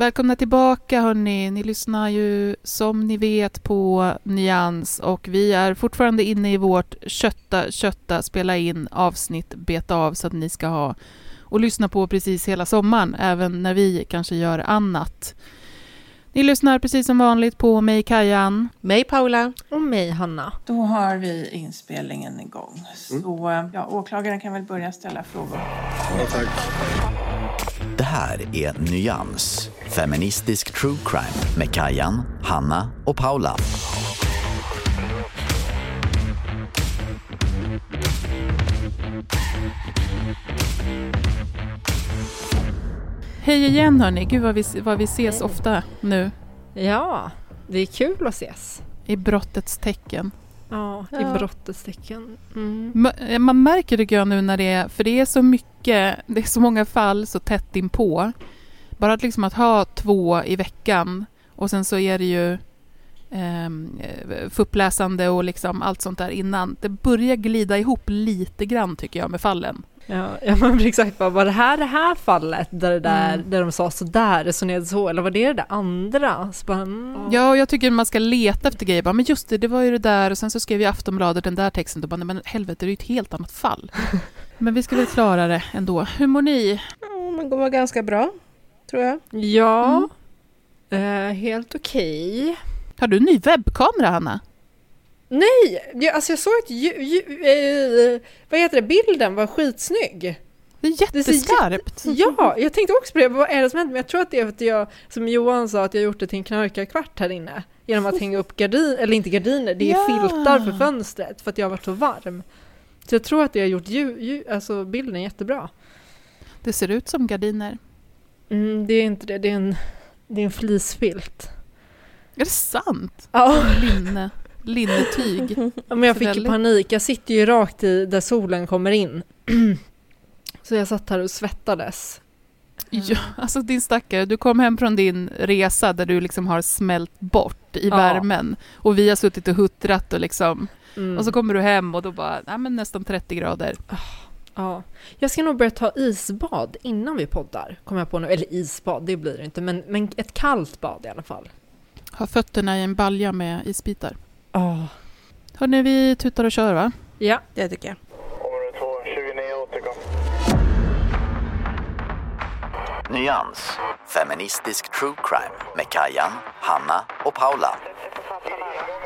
Välkomna tillbaka hörni. Ni lyssnar ju som ni vet på Nyans och vi är fortfarande inne i vårt kötta, kötta, spela in avsnitt, beta av så att ni ska ha och lyssna på precis hela sommaren, även när vi kanske gör annat. Ni lyssnar precis som vanligt på mig Kajan. Mig Paula. Och mig Hanna. Då har vi inspelningen igång. Så ja, åklagaren kan väl börja ställa frågor. Ja, tack. Det här är Nyans, feministisk true crime med Kajan, Hanna och Paula. Hej igen hörni, gud vad vi, vad vi ses Hej. ofta nu Ja, det är kul att ses. i brottets tecken. Ja, Ja. i brottets tecken. Mm. Ma- Man märker tycker jag nu när det är, för det är så mycket, det är så många fall så tätt inpå. Bara att liksom att ha två i veckan och sen så är det ju um, uppläsande och liksom allt sånt där innan. Det börjar glida ihop lite grann tycker jag med fallen. Ja, ja man blir exakt bara, var det här det här fallet där, det där, Mm. där de sa sådär, resonerade så, eller var det det där andra? Så bara, mm. Ja, och jag tycker man ska leta efter grejer. Bara, men just det, det var ju det där och sen så skrev ju Aftonbladet den där texten. Då bara, nej, men helvete, det är ju ett helt annat fall. men vi ska väl klara det ändå. Hur mår ni? Men det går ganska bra, tror jag. Ja, eh, helt okej. Har du en ny webbkamera, Hanna? Nej, jag, alltså jag såg att ju, ju, eh, vad heter det, bilden var skitsnygg. Det är Det jätteskarpt. Ja, jag tänkte också på det, vad är det som händer? Men jag tror att det är för att jag, som Johan sa, att jag gjort det till en knarkarkvart här inne. Genom att hänga upp gardiner, eller inte gardiner, det är Ja. filtar för fönstret för att jag har varit så varm. Så jag tror att det har gjort ju, ju, alltså bilden jättebra. Det ser ut som gardiner. Mm, det är inte det, det är en, det är en flisfilt. Är det sant? Ja, Linne. Linnetyg. men jag fick väldigt- panik. Jag sitter ju rakt i där solen kommer in. Så jag satt här och svettades. Ja, alltså din stackare, du kom hem från din resa där du liksom har smält bort i Ja. värmen och vi har suttit och huttrat och liksom Mm. och så kommer du hem och då bara, nej men nästan 30 grader. Ja, jag ska nog börja ta isbad innan vi poddar, kommer jag på nu. Eller isbad, det blir det inte, men, men ett kallt bad i alla fall. Har fötterna i en balja med isbitar. Ja. Hörni, vi tutar och kör va? Ja. Det tycker jag. Nyans, feministisk true crime med Kajan, Hanna och Paula.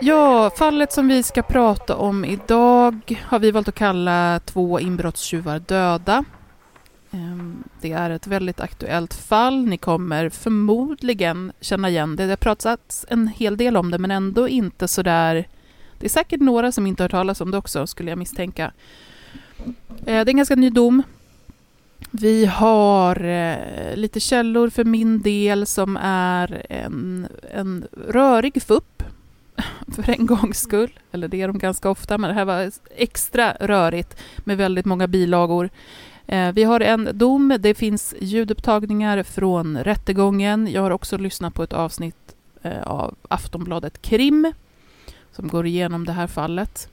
Ja, fallet som vi ska prata om idag har vi valt att kalla två inbrottstjuvar döda. Ehm, det är ett väldigt aktuellt fall. Ni kommer förmodligen känna igen det. Det har pratats en hel del om det, men ändå inte så där... Det är säkert några som inte har hört talas om det också, skulle jag misstänka. Ehm, det är en ganska ny dom. Vi har eh, lite källor för min del som är en, en rörig fupp för en gångs skull. Eller det är de ganska ofta, men det här var extra rörigt med väldigt många bilagor. Eh, vi har en dom, det finns ljudupptagningar från rättegången. Jag har också lyssnat på ett avsnitt eh, av Aftonbladet Krim som går igenom det här fallet.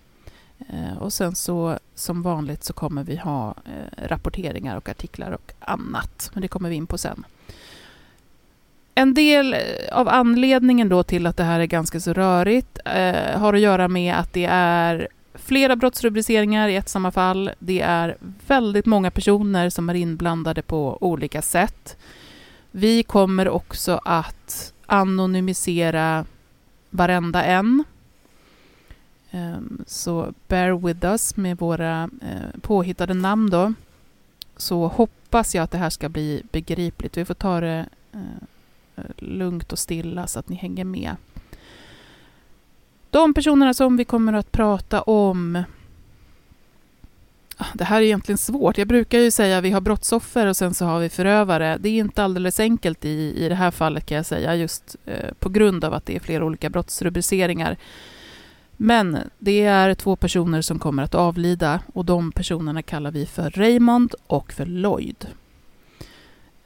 Eh, och sen så som vanligt så kommer vi ha rapporteringar och artiklar och annat, men det kommer vi in på sen. En del av anledningen då till att det här är ganska så rörigt eh, har att göra med att det är flera brottsrubriceringar i ett samma fall. Det är väldigt många personer som är inblandade på olika sätt. Vi kommer också att anonymisera varenda en. Ehm, så bear with us med våra eh, påhittade namn då. Så hoppas jag att det här ska bli begripligt. Vi får ta det eh, eh, lugnt och stilla så att ni hänger med. De personerna som vi kommer att prata om ah, det här är egentligen svårt. Jag brukar ju säga att vi har brottsoffer och sen så har vi förövare. Det är inte alldeles enkelt i, i det här fallet kan jag säga, just eh, på grund av att det är flera olika brottsrubriceringar. Men det är två personer som kommer att avlida och de personerna kallar vi för Raymond och för Lloyd.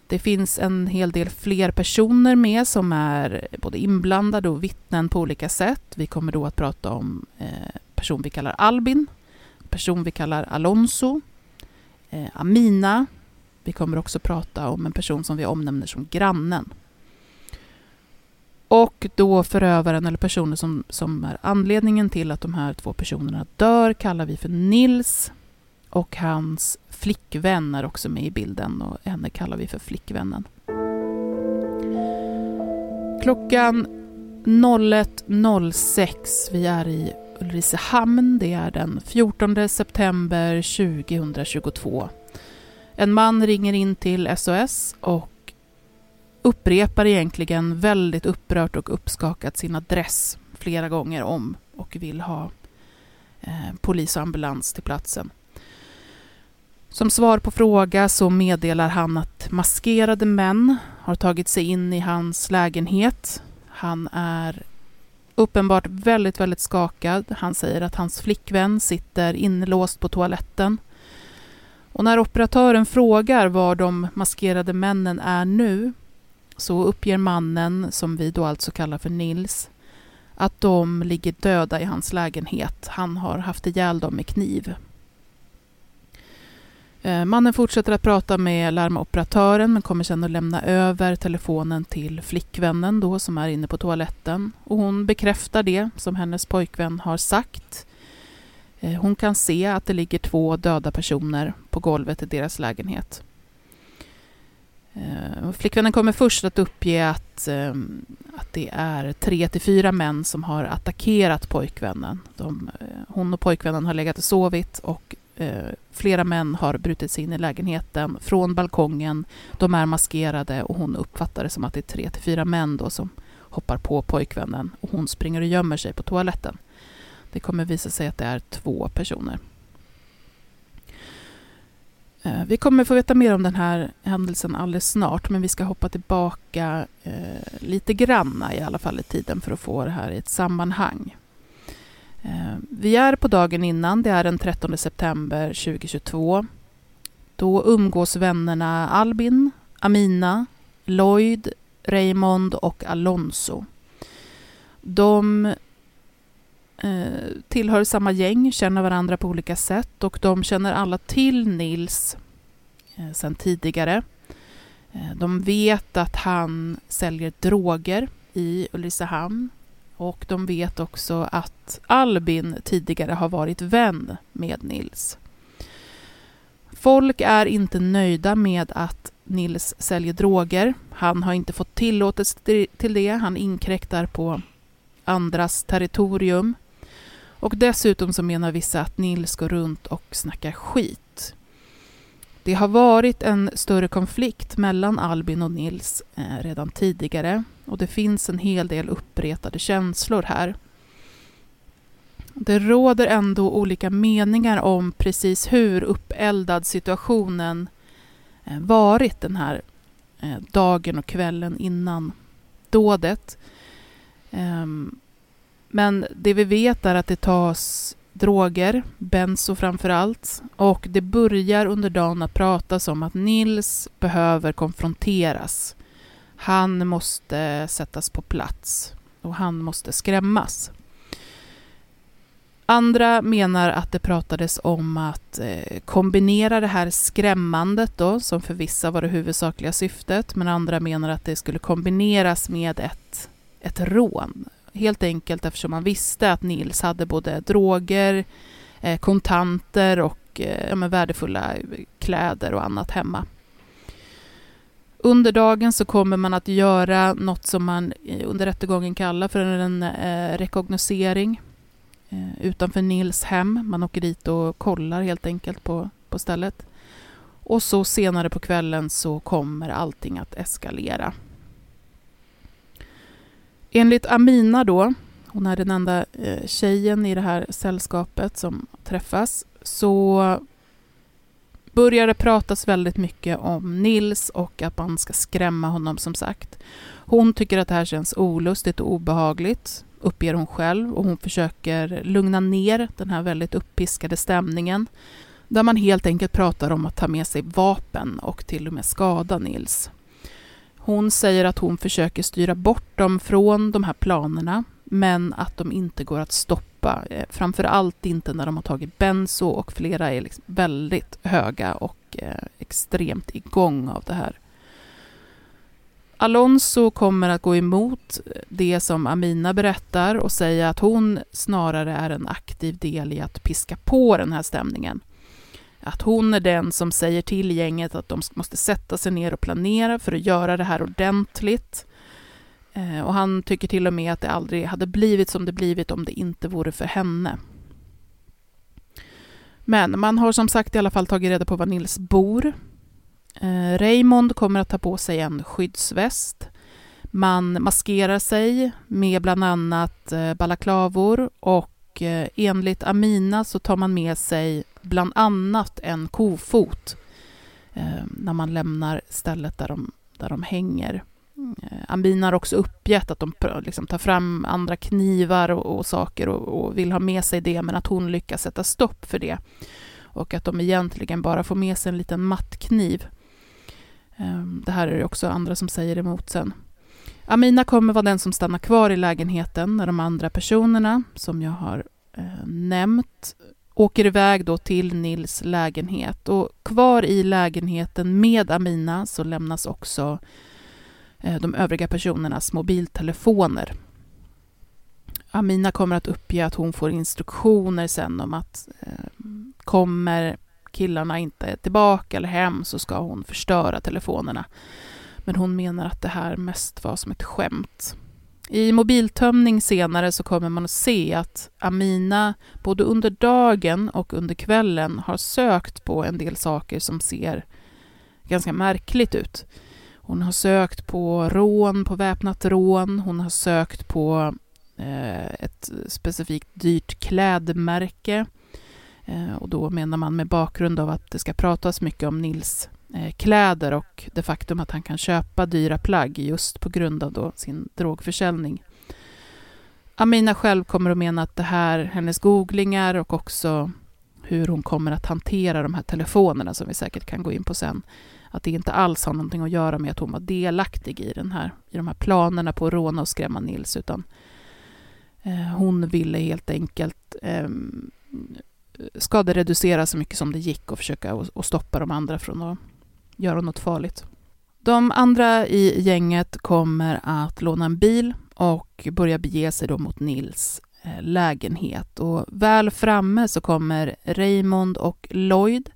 Det finns en hel del fler personer med som är både inblandade och vittnen på olika sätt. Vi kommer då att prata om eh, person vi kallar Albin, person vi kallar Alonso, eh, Amina. Vi kommer också prata om en person som vi omnämner som grannen. Och då förövaren eller personen som, som är anledningen till att de här två personerna dör kallar vi för Nils och hans flickvän är också med i bilden och henne kallar vi för flickvännen. Klockan 01.06, vi är i Ulricehamn, det är den 14 september 2022. En man ringer in till SOS och upprepar egentligen väldigt upprört och uppskakat sin adress flera gånger om och vill ha eh, polis och ambulans till platsen. Som svar på fråga så meddelar han att maskerade män har tagit sig in i hans lägenhet. Han är uppenbart väldigt, väldigt skakad. Han säger att hans flickvän sitter inlåst på toaletten. Och när operatören frågar var de maskerade männen är nu så uppger mannen, som vi då alltså kallar för Nils, att de ligger döda i hans lägenhet. Han har haft ihjäl dem med kniv. Eh, mannen fortsätter att prata med larmoperatören men kommer sedan att lämna över telefonen till flickvännen då som är inne på toaletten. Och hon bekräftar det som hennes pojkvän har sagt. Eh, hon kan se att det ligger två döda personer på golvet i deras lägenhet. Eh, flickvännen kommer först att uppge att, att det är tre till fyra män som har attackerat pojkvännen. De, hon och pojkvännen har legat och sovit och Eh, flera män har brutit sig in i lägenheten från balkongen. De är maskerade och hon uppfattar det som att det är tre till fyra män då som hoppar på pojkvännen och hon springer och gömmer sig på toaletten. Det kommer visa sig att det är två personer. Eh, vi kommer få veta mer om den här händelsen alldeles snart, men vi ska hoppa tillbaka eh, lite granna i alla fall i tiden för att få det här i ett sammanhang. Vi är på dagen innan, det är den 13 september 2022. Då umgås vännerna Albin, Amina, Lloyd, Raymond och Alonso. De eh, tillhör samma gäng, känner varandra på olika sätt och de känner alla till Nils eh, sedan tidigare. Eh, de vet att han säljer droger i Ulricehamn och de vet också att Albin tidigare har varit vän med Nils. Folk är inte nöjda med att Nils säljer droger. Han har inte fått tillåtelse till det. Han inkräktar på andras territorium. Och dessutom så menar vissa att Nils går runt och snackar skit. Det har varit en större konflikt mellan Albin och Nils eh, redan tidigare och det finns en hel del uppretade känslor här. Det råder ändå olika meningar om precis hur uppeldad situationen eh, varit den här eh, dagen och kvällen innan dådet. Ehm, men det vi vet är att det tas droger, benzo framför allt. Och det börjar under dagen att pratas om att Nils behöver konfronteras. Han måste sättas på plats och han måste skrämmas. Andra menar att det pratades om att eh, kombinera det här skrämmandet då, som för vissa var det huvudsakliga syftet, men andra menar att det skulle kombineras med ett, ett rån. Helt enkelt eftersom man visste att Nils hade både droger, eh, kontanter och eh, ja, värdefulla kläder och annat hemma. Under dagen så kommer man att göra något som man eh, under rättegången kallar för en eh, rekognosering eh, utanför Nils hem. Man åker dit och kollar helt enkelt på, på stället. Och så senare på kvällen så kommer allting att eskalera. Enligt Amina då, hon är den enda eh, tjejen i det här sällskapet som träffas, så börjar det pratas väldigt mycket om Nils och att man ska skrämma honom som sagt. Hon tycker att det här känns olustigt och obehagligt, uppger hon själv, och hon försöker lugna ner den här väldigt uppiskade stämningen. Där man helt enkelt pratar om att ta med sig vapen och till och med skada Nils. Hon säger att hon försöker styra bort dem från de här planerna, men att de inte går att stoppa. Eh, Framför allt inte när de har tagit benzo och flera är liksom väldigt höga och eh, extremt igång av det här. Alonso kommer att gå emot eh, det som Amina berättar och säga att hon snarare är en aktiv del i att piska på den här stämningen. Att hon är den som säger till gänget att de måste sätta sig ner och planera för att göra det här ordentligt. Eh, och han tycker till och med att det aldrig hade blivit som det blivit om det inte vore för henne. Men man har som sagt i alla fall tagit reda på var Nils bor. Eh, Raymond kommer att ta på sig en skyddsväst. Man maskerar sig med bland annat eh, balaklavor och enligt Amina så tar man med sig bland annat en kofot eh, när man lämnar stället där de, där de hänger. Eh, Amina har också uppgett att de liksom tar fram andra knivar och, och saker och, och, vill ha med sig det, men att hon lyckas sätta stopp för det. Och att de egentligen bara får med sig en liten mattkniv. Eh, det här är det också andra som säger emot sen. Amina kommer vara den som stannar kvar i lägenheten när de andra personerna, som jag har eh, nämnt, åker iväg då till Nils lägenhet. Och kvar i lägenheten med Amina så lämnas också eh, de övriga personernas mobiltelefoner. Amina kommer att uppge att hon får instruktioner sen om att eh, kommer killarna inte tillbaka eller hem så ska hon förstöra telefonerna. Men hon menar att det här mest var som ett skämt. I mobiltömning senare så kommer man att se att Amina både under dagen och under kvällen har sökt på en del saker som ser ganska märkligt ut. Hon har sökt på rån, på väpnat rån, hon har sökt på eh, ett specifikt dyrt klädmärke. Eh, och då menar man med bakgrund av att det ska pratas mycket om Nils Eh, kläder och det faktum att han kan köpa dyra plagg just på grund av då sin drogförsäljning. Amina själv kommer att mena att det här, hennes googlingar och också hur hon kommer att hantera de här telefonerna som vi säkert kan gå in på sen, att det inte alls har någonting att göra med att hon var delaktig i, den här, i de här planerna på att råna och skrämma Nils, utan eh, hon ville helt enkelt eh, skadereducera så mycket som det gick och försöka och stoppa de andra från att göra något farligt. De andra i gänget kommer att låna en bil och börja bege sig då mot Nils eh, lägenhet. Och väl framme så kommer Raymond och Lloyd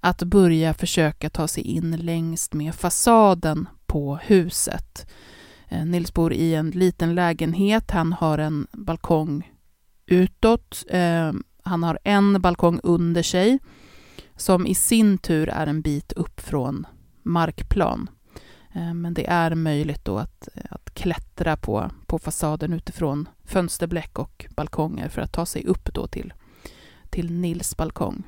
att börja försöka ta sig in längst med fasaden på huset. Eh, Nils bor i en liten lägenhet. Han har en balkong utåt. Eh, han har en balkong under sig som i sin tur är en bit upp från markplan. Eh, men det är möjligt då att, att klättra på, på fasaden utifrån fönsterbläck och balkonger för att ta sig upp då till, till Nils balkong.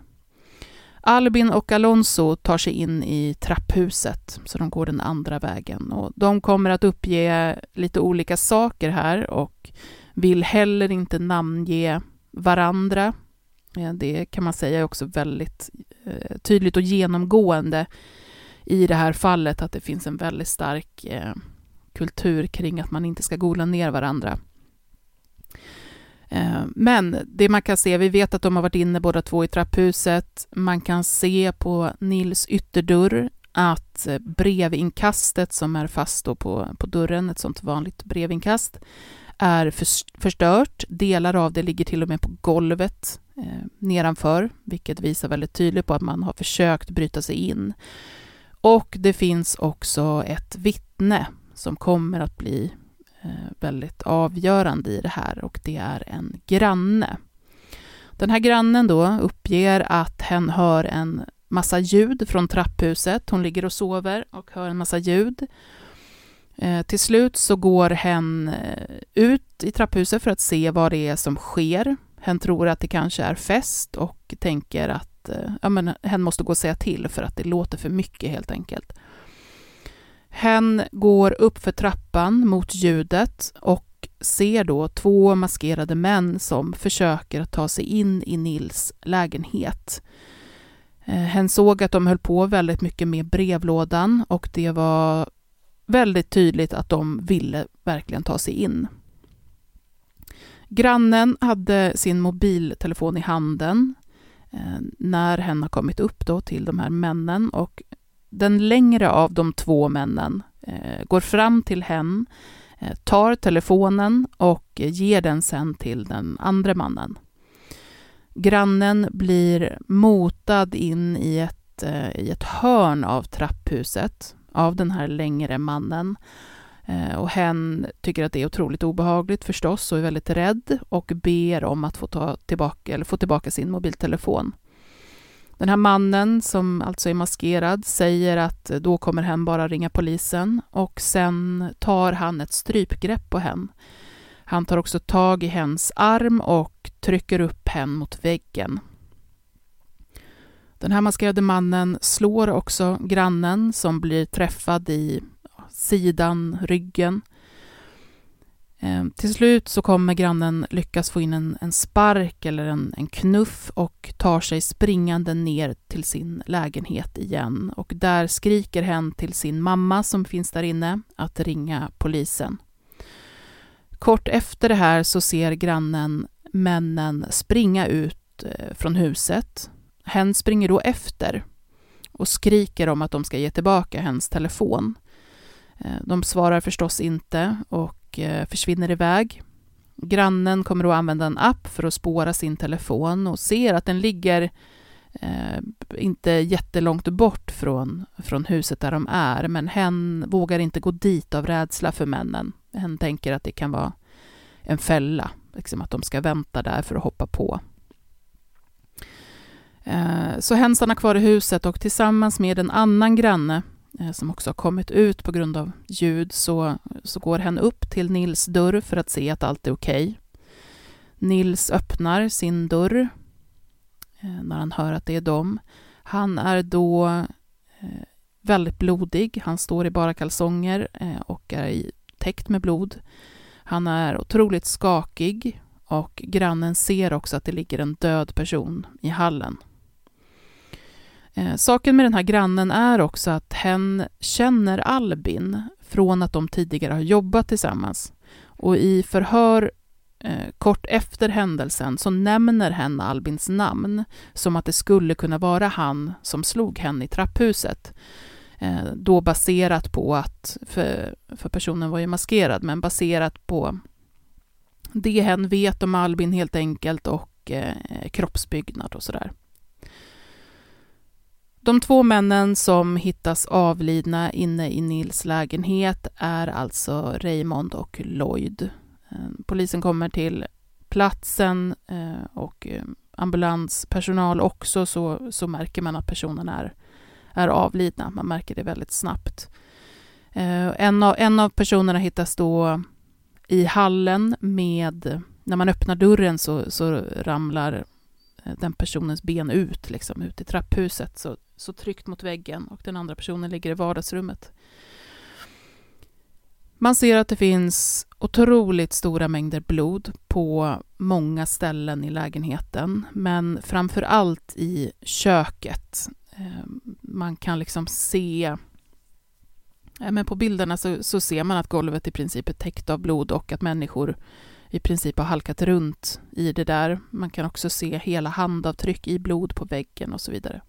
Albin och Alonso tar sig in i trapphuset, så de går den andra vägen. Och de kommer att uppge lite olika saker här och vill heller inte namnge varandra eh, det kan man säga är också väldigt Eh, tydligt och genomgående i det här fallet att det finns en väldigt stark eh, kultur kring att man inte ska gola ner varandra. Eh, men det man kan se, vi vet att de har varit inne båda två i trapphuset. Man kan se på Nils ytterdörr att brevinkastet som är fast på, på dörren, ett sånt vanligt brevinkast, är förstört. Delar av det ligger till och med på golvet eh, nedanför, vilket visar väldigt tydligt på att man har försökt bryta sig in. Och det finns också ett vittne som kommer att bli eh, väldigt avgörande i det här och det är en granne. Den här grannen då uppger att hen hör en massa ljud från trapphuset. Hon ligger och sover och hör en massa ljud. Eh, till slut så går hen eh, ut i trapphuset för att se vad det är som sker. Hen tror att det kanske är fest och tänker att eh, ja, men hen måste gå och säga till för att det låter för mycket helt enkelt. Hen går upp för trappan mot ljudet och ser då två maskerade män som försöker ta sig in i Nils lägenhet. Eh, hen såg att de höll på väldigt mycket med brevlådan och det var väldigt tydligt att de ville verkligen ta sig in. Grannen hade sin mobiltelefon i handen eh, när hen har kommit upp då till de här männen och den längre av de två männen eh, går fram till hen, eh, tar telefonen och ger den sen till den andra mannen. Grannen blir motad in i ett, i ett hörn av trapphuset av den här längre mannen. Eh, och hen tycker att det är otroligt obehagligt förstås och är väldigt rädd och ber om att få, ta tillbaka, eller få tillbaka sin mobiltelefon. Den här mannen, som alltså är maskerad, säger att då kommer hen bara ringa polisen och sen tar han ett strypgrepp på hen. Han tar också tag i hens arm och trycker upp hen mot väggen. Den här maskerade mannen slår också grannen som blir träffad i sidan, ryggen. Ehm, till slut så kommer grannen lyckas få in en, en spark eller en, en, knuff och tar sig springande ner till sin lägenhet igen. Och där skriker hen till sin mamma som finns där inne att ringa polisen. Kort efter det här så ser grannen männen springa ut eh, från huset Hen springer då efter och skriker om att de ska ge tillbaka hens telefon. Eh, de svarar förstås inte och eh, försvinner iväg. Grannen kommer att använda en app för att spåra sin telefon och ser att den ligger eh, inte jättelångt bort från, från huset där de är, men hen vågar inte gå dit av rädsla för männen. Hen tänker att det kan vara en fälla, liksom att de ska vänta där för att hoppa på. Eh, så hen stannar kvar i huset och tillsammans med en annan granne Eh, som också har kommit ut på grund av ljud så, så går hen upp till Nils dörr för att se att allt är okej. Okay. Nils öppnar sin dörr eh, när han hör att det är dem. Han är då eh, väldigt blodig. Han står i bara kalsonger och är täckt med blod. Han är otroligt skakig och grannen ser också att det ligger en död person i hallen. Eh, saken med den här grannen är också att hen känner Albin från att de tidigare har jobbat tillsammans. Och i förhör eh, kort efter händelsen så nämner hen Albins namn som att det skulle kunna vara han som slog henne i trapphuset. Eh, då baserat på att, för, för personen var ju maskerad, men baserat på det hen vet om Albin helt enkelt och eh, kroppsbyggnad och sådär. De två männen som hittas avlidna inne i Nils lägenhet är alltså Raymond och Lloyd. Ehm, polisen kommer till platsen eh, och ehm, ambulanspersonal också så, så märker man att personen är, är avlidna. Man märker det väldigt snabbt. Ehm, en av, en av personerna hittas då i hallen med, när man öppnar dörren så, så ramlar Eh, den personens ben ut, liksom, ut i trapphuset. Så så tryckt mot väggen och den andra personen ligger i vardagsrummet. Man ser att det finns otroligt stora mängder blod på många ställen i lägenheten, men framför allt i köket. Eh, man kan liksom se... Eh, men på bilderna så, så ser man att golvet i princip är täckt av blod och att människor i princip har halkat runt i det där. Man kan också se hela handavtryck i blod på väggen och så vidare.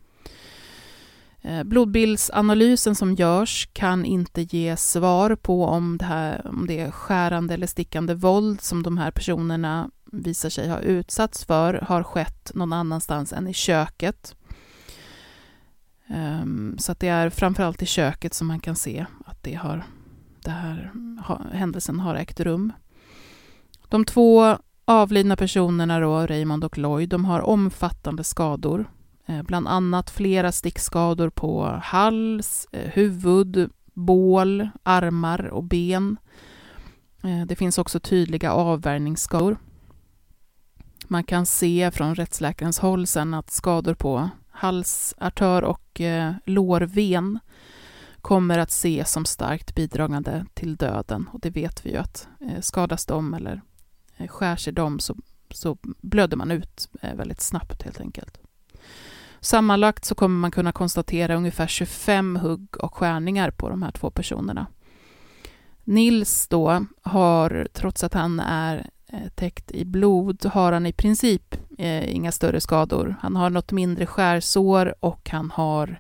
Eh, blodbildsanalysen som görs kan inte ge svar på om det, här, om det är skärande eller stickande våld som de här personerna visar sig ha utsatts för har skett någon annanstans än i köket. Ehm, så att det är framförallt i köket som man kan se att det har, det här, händelsen har ägt rum. De två avlidna personerna, då, Raymond och Lloyd, de har omfattande skador. Eh, bland annat flera stickskador på hals, eh, huvud, bål, armar och ben. Eh, det finns också tydliga avvärjningsskador. Man kan se från rättsläkarens håll sen att skador på halsartör och lårven kommer att ses som starkt bidragande till döden. Och det vet vi ju att skadas de eller Eh, skär sig de så, så blöder man ut eh, väldigt snabbt helt enkelt. Sammanlagt så kommer man kunna konstatera ungefär 25 hugg och skärningar på de här två personerna. Nils då har, trots att han är eh, täckt i blod, har han i princip eh, inga större skador. Han har något mindre skärsår och han har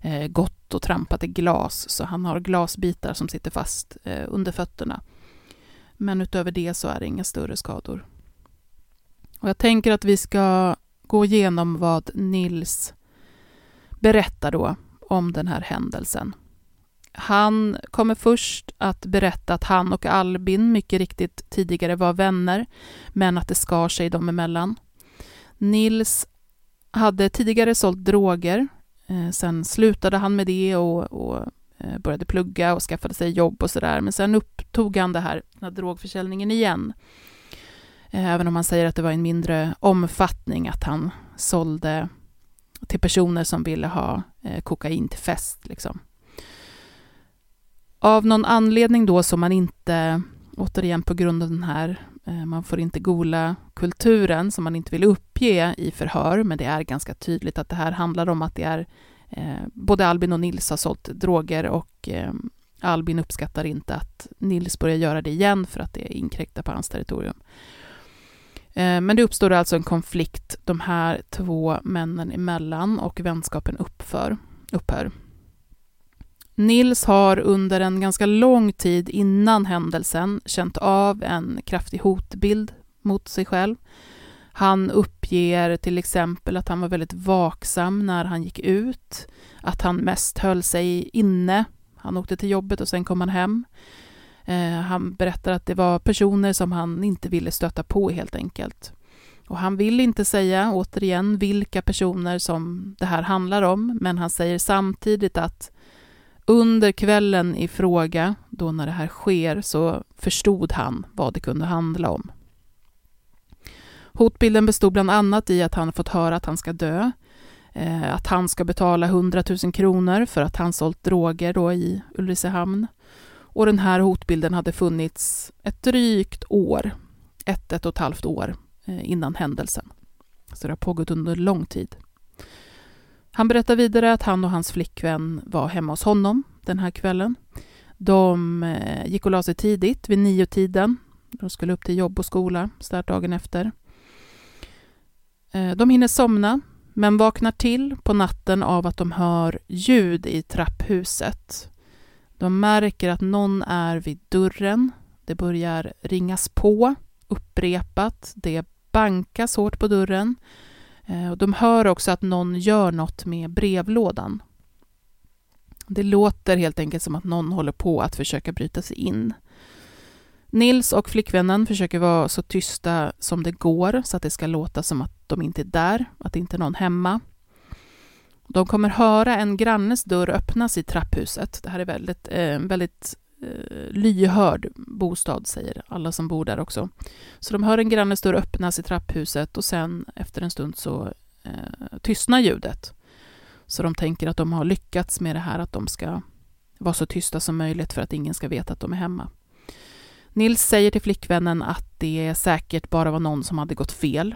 eh, gått och trampat i glas, så han har glasbitar som sitter fast eh, under fötterna. Men utöver det så är det inga större skador. Och jag tänker att vi ska gå igenom vad Nils berättar då om den här händelsen. Han kommer först att berätta att han och Albin mycket riktigt tidigare var vänner, men att det skar sig dem emellan. Nils hade tidigare sålt droger, eh, sen slutade han med det och, och Eh, började plugga och skaffade sig jobb och sådär, men sen upptog han det här, den här drogförsäljningen igen. Eh, även om han säger att det var en mindre omfattning, att han sålde till personer som ville ha eh, kokain till fest. Liksom. Av någon anledning då som man inte, återigen på grund av den här, man får inte gola kulturen som man inte vill uppge i förhör, men det är ganska tydligt att det här handlar om att det är Eh, både Albin och Nils har sålt droger och eh, Albin uppskattar inte att Nils börjar göra det igen för att det inkräktar på hans territorium. Eh, men det uppstår alltså en konflikt de här två männen emellan och vänskapen uppför, upphör. Nils har under en ganska lång tid innan händelsen känt av en kraftig hotbild mot sig själv. Han uppger till exempel att han var väldigt vaksam när han gick ut, att han mest höll sig inne. Han åkte till jobbet och sen kom han hem. Eh, han berättar att det var personer som han inte ville stöta på helt enkelt. Och han vill inte säga, återigen, vilka personer som det här handlar om, men han säger samtidigt att under kvällen i fråga, då när det här sker, så förstod han vad det kunde handla om. Hotbilden bestod bland annat i att han fått höra att han ska dö, eh, att han ska betala 100 000 kronor för att han sålt droger då i Ulricehamn och den här hotbilden hade funnits ett drygt år, ett, ett och ett halvt år eh, innan händelsen. Så det har pågått under lång tid. Han berättar vidare att han och hans flickvän var hemma hos honom den här kvällen. De eh, gick och la sig tidigt, vid nio tiden. De skulle upp till jobb och skola start dagen efter. Eh, de hinner somna, men vaknar till på natten av att de hör ljud i trapphuset. De märker att någon är vid dörren. Det börjar ringas på upprepat. Det bankas hårt på dörren. Eh, de hör också att någon gör något med brevlådan. Det låter helt enkelt som att någon håller på att försöka bryta sig in. Nils och flickvännen försöker vara så tysta som det går så att det ska låta som att de inte är där, att det inte är någon hemma. De kommer höra en grannes dörr öppnas i trapphuset. Det här är väldigt, eh, väldigt eh, lyhörd bostad, säger alla som bor där också. Så de hör en grannes dörr öppnas i trapphuset och sen efter en stund så eh, tystnar ljudet. Så de tänker att de har lyckats med det här att de ska vara så tysta som möjligt för att ingen ska veta att de är hemma. Nils säger till flickvännen att det säkert bara var någon som hade gått fel.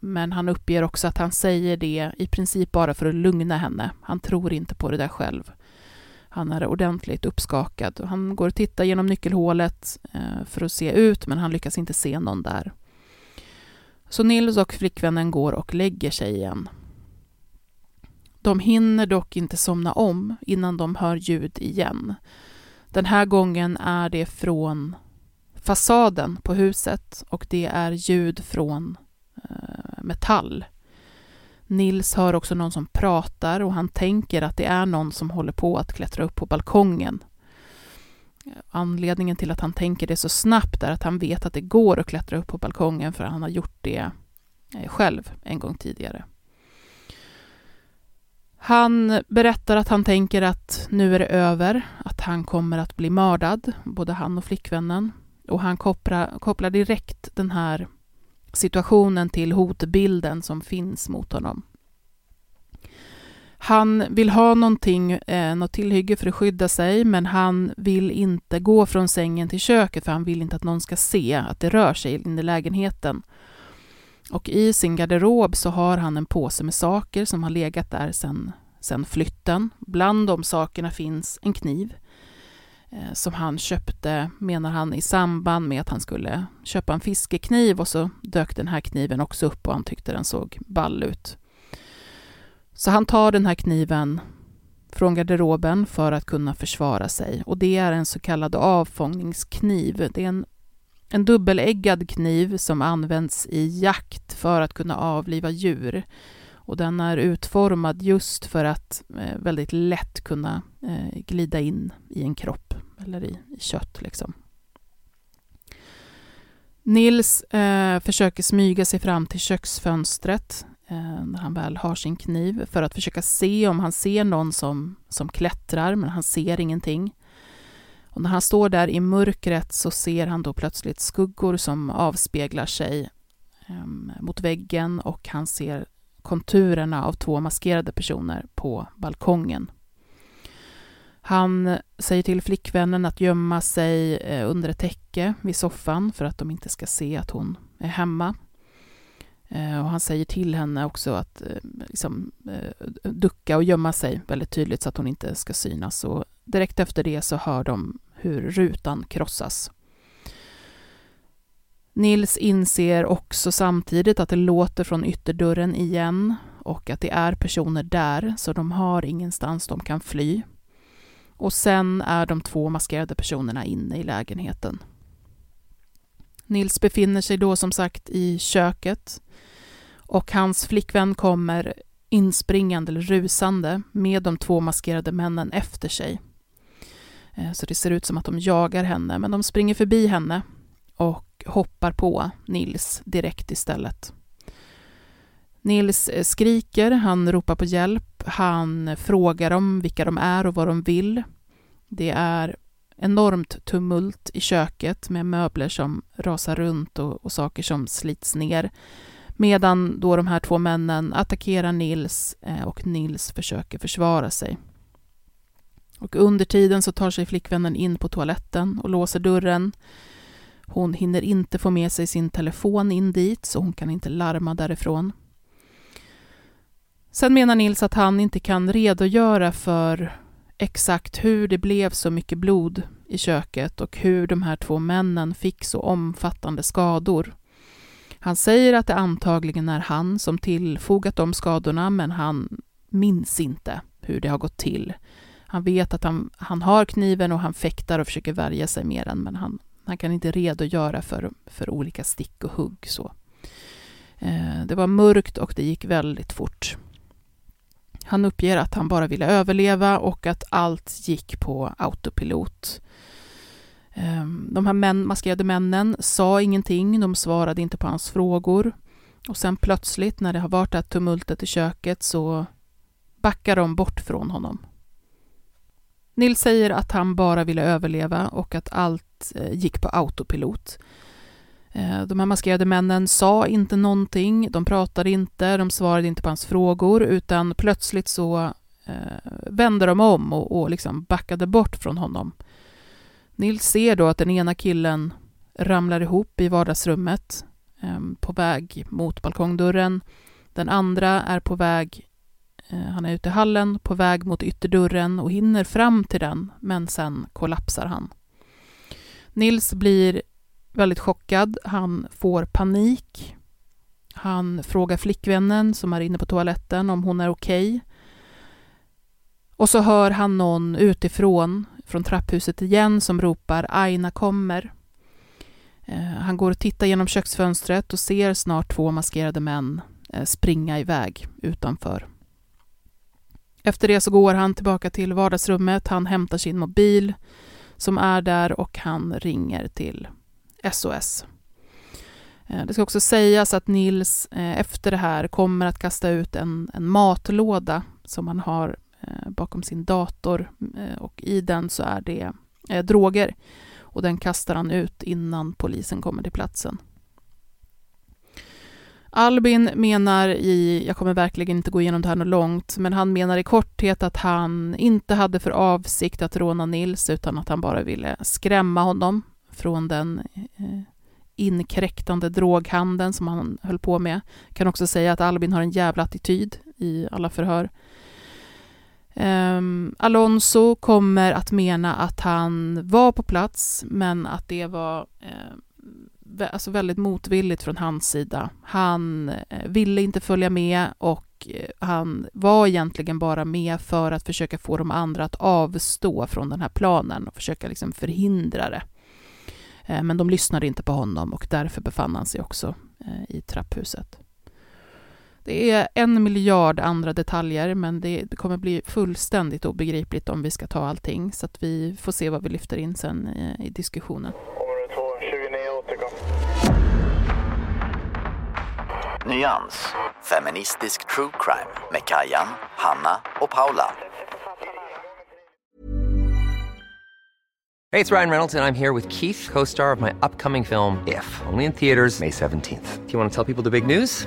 Men han uppger också att han säger det i princip bara för att lugna henne. Han tror inte på det där själv. Han är ordentligt uppskakad. Han går och tittar genom nyckelhålet eh, för att se ut, men han lyckas inte se någon där. Så Nils och flickvännen går och lägger sig igen. De hinner dock inte somna om innan de hör ljud igen. Den här gången är det från fasaden på huset och det är ljud från eh, metall. Nils hör också någon som pratar och han tänker att det är någon som håller på att klättra upp på balkongen. Anledningen till att han tänker det så snabbt är att han vet att det går att klättra upp på balkongen för han har gjort det eh, själv en gång tidigare. Han berättar att han tänker att nu är det över, att han kommer att bli mördad, både han och flickvännen. Och han kopplar, kopplar direkt den här situationen till hotbilden som finns mot honom. Han vill ha någonting, eh, något tillhygge för att skydda sig, men han vill inte gå från sängen till köket, för han vill inte att någon ska se att det rör sig in i lägenheten. Och i sin garderob så har han en påse med saker som har legat där sedan sen flytten. Bland de sakerna finns en kniv eh, som han köpte, menar han, i samband med att han skulle köpa en fiskekniv och så dök den här kniven också upp och han tyckte den såg ball ut. Så han tar den här kniven från garderoben för att kunna försvara sig och det är en så kallad avfångningskniv. Det är en, en dubbeläggad kniv som används i jakt för att kunna avliva djur. Och den är utformad just för att eh, väldigt lätt kunna eh, glida in i en kropp eller i, i kött. Liksom. Nils eh, försöker smyga sig fram till köksfönstret eh, när han väl har sin kniv för att försöka se om han ser någon som, som klättrar, men han ser ingenting. Och när han står där i mörkret så ser han då plötsligt skuggor som avspeglar sig eh, mot väggen och han ser konturerna av två maskerade personer på balkongen. Han säger till flickvännen att gömma sig eh, under ett täcke vid soffan för att de inte ska se att hon är hemma. Eh, och han säger till henne också att eh, liksom, ducka och gömma sig väldigt tydligt så att hon inte ska synas. Och direkt efter det så hör de hur rutan krossas. Nils inser också samtidigt att det låter från ytterdörren igen och att det är personer där, så de har ingenstans de kan fly. Och sen är de två maskerade personerna inne i lägenheten. Nils befinner sig då som sagt i köket och hans flickvän kommer inspringande eller rusande med de två maskerade männen efter sig. Eh, så det ser ut som att de jagar henne, men de springer förbi henne och hoppar på Nils direkt istället. Nils eh, skriker, han ropar på hjälp, han frågar dem vilka de är och vad de vill. Det är enormt tumult i köket med möbler som rasar runt och, och saker som slits ner. Medan då de här två männen attackerar Nils eh, och Nils försöker försvara sig. Och under tiden så tar sig flickvännen in på toaletten och låser dörren. Hon hinner inte få med sig sin telefon in dit, så hon kan inte larma därifrån. Sen menar Nils att han inte kan redogöra för exakt hur det blev så mycket blod i köket och hur de här två männen fick så omfattande skador. Han säger att det antagligen är han som tillfogat de skadorna, men han minns inte hur det har gått till. Han vet att han, han har kniven och han fäktar och försöker värja sig med den, men han, han kan inte redogöra för, för olika stick och hugg. Så. Eh, det var mörkt och det gick väldigt fort. Han uppger att han bara ville överleva och att allt gick på autopilot. Eh, de här män, maskerade männen sa ingenting, de svarade inte på hans frågor. Och sen plötsligt, när det har varit det här tumultet i köket, så backar de bort från honom. Nils säger att han bara ville överleva och att allt eh, gick på autopilot. Eh, de här maskerade männen sa inte någonting, de pratade inte, de svarade inte på hans frågor, utan plötsligt så eh, vände de om och, och liksom backade bort från honom. Nils ser då att den ena killen ramlar ihop i vardagsrummet på väg mot balkongdörren. Den andra är på väg, Eh, han är ute i hallen, på väg mot ytterdörren och hinner fram till den, men sen kollapsar han. Nils blir väldigt chockad, han får panik. Han frågar flickvännen som är inne på toaletten om hon är okej. Okay. Och så hör han någon utifrån, från trapphuset igen, som ropar Aina kommer. Eh, han går och tittar genom köksfönstret och ser snart två maskerade män eh, springa iväg utanför. Efter det så går han tillbaka till vardagsrummet, han hämtar sin mobil som är där och han ringer till SOS. Eh, det ska också sägas att Nils eh, efter det här kommer att kasta ut en, en matlåda som han har eh, bakom sin dator och i den så är det droger och den kastar han ut innan polisen kommer till platsen. Albin menar i, jag kommer verkligen inte gå igenom det här något långt, men han menar i korthet att han inte hade för avsikt att råna Nils, utan att han bara ville skrämma honom från den eh, inkräktande droghandeln som han höll på med. Jag kan också säga att Albin har en jävla attityd i alla förhör. Um, Alonso kommer att mena att han var på plats, men att det var eh, alltså väldigt motvilligt från hans sida. Han eh, ville inte följa med och eh, han var egentligen bara med för att försöka få de andra att avstå från den här planen och försöka liksom förhindra det. Eh, men de lyssnade inte på honom och därför befann han sig också i trapphuset. Det är en miljard andra detaljer, men det, kommer bli fullständigt obegripligt om vi ska ta allting, så att vi får se vad vi lyfter in sen i, i diskussionen. Nyans, feministisk true crime med Kajan, Hanna och Paula. Hey, it's Ryan Reynolds and I'm here with Keith, co-star of my upcoming film If, only in theaters May 17th. Do you want to tell people the big news?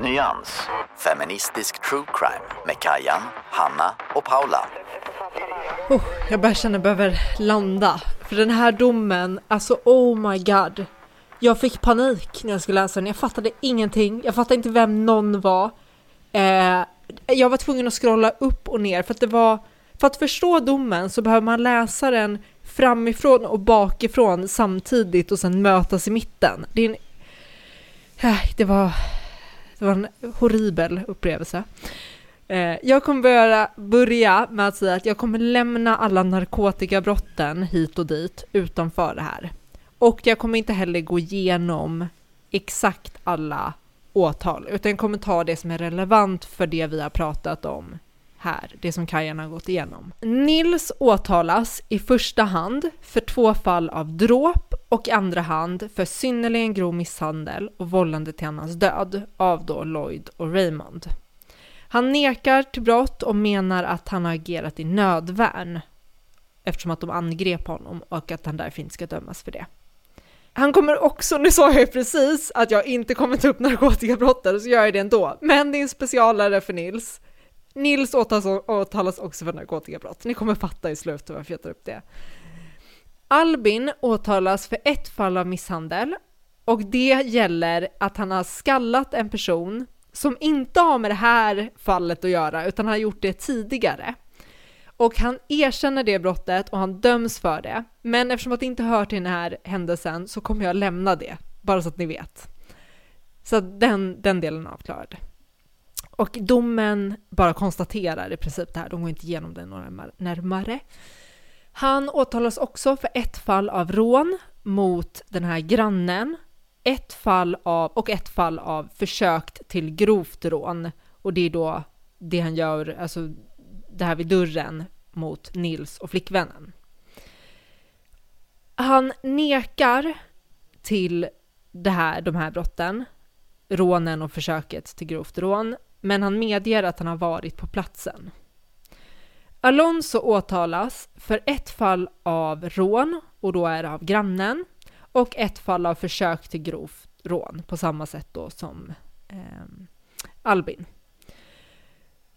Nyans, feministisk true crime med Kajan, Hanna och Paula. Oh, jag bara känner behöver landa. För den här domen, alltså oh my god. Jag fick panik när jag skulle läsa den. Jag fattade ingenting. Jag fattade inte vem någon var. Eh, jag var tvungen att scrolla upp och ner för att det var... För att förstå domen så behöver man läsa den framifrån och bakifrån samtidigt och sen mötas i mitten. Det, är en, eh, det var det var en horribel upplevelse. Eh, jag kommer börja, börja med att säga att jag kommer lämna alla narkotikabrotten hit och dit utanför det här. Och jag kommer inte heller gå igenom exakt alla åtal, utan jag kommer ta det som är relevant för det vi har pratat om här, det som Kajan har gått igenom. Nils åtalas i första hand för två fall av dråp och i andra hand för synnerligen grov misshandel och vållande till annans död av då Lloyd och Raymond. Han nekar till brott och menar att han har agerat i nödvärn eftersom att de angrep honom och att han därför inte ska dömas för det. Han kommer också, nu sa jag ju precis att jag inte kommer ta upp narkotikabrottet, så gör jag det ändå. Men det är en specialare för Nils. Nils åtalas också för narkotikabrott. Ni kommer fatta i slutet varför jag tar upp det. Albin åtalas för ett fall av misshandel och det gäller att han har skallat en person som inte har med det här fallet att göra utan har gjort det tidigare. Och han erkänner det brottet och han döms för det. Men eftersom att det inte hör till den här händelsen så kommer jag lämna det, bara så att ni vet. Så den, den delen är avklarad. Och domen bara konstaterar i princip det här, de går inte igenom det närmare. Han åtalas också för ett fall av rån mot den här grannen, ett fall av, och ett fall av försökt till grovt rån. Och det är då det han gör, alltså det här vid dörren mot Nils och flickvännen. Han nekar till det här, de här brotten, rånen och försöket till grovt rån, men han medger att han har varit på platsen. Alonso åtalas för ett fall av rån, och då är det av grannen, och ett fall av försök till grovt rån, på samma sätt då som eh, Albin.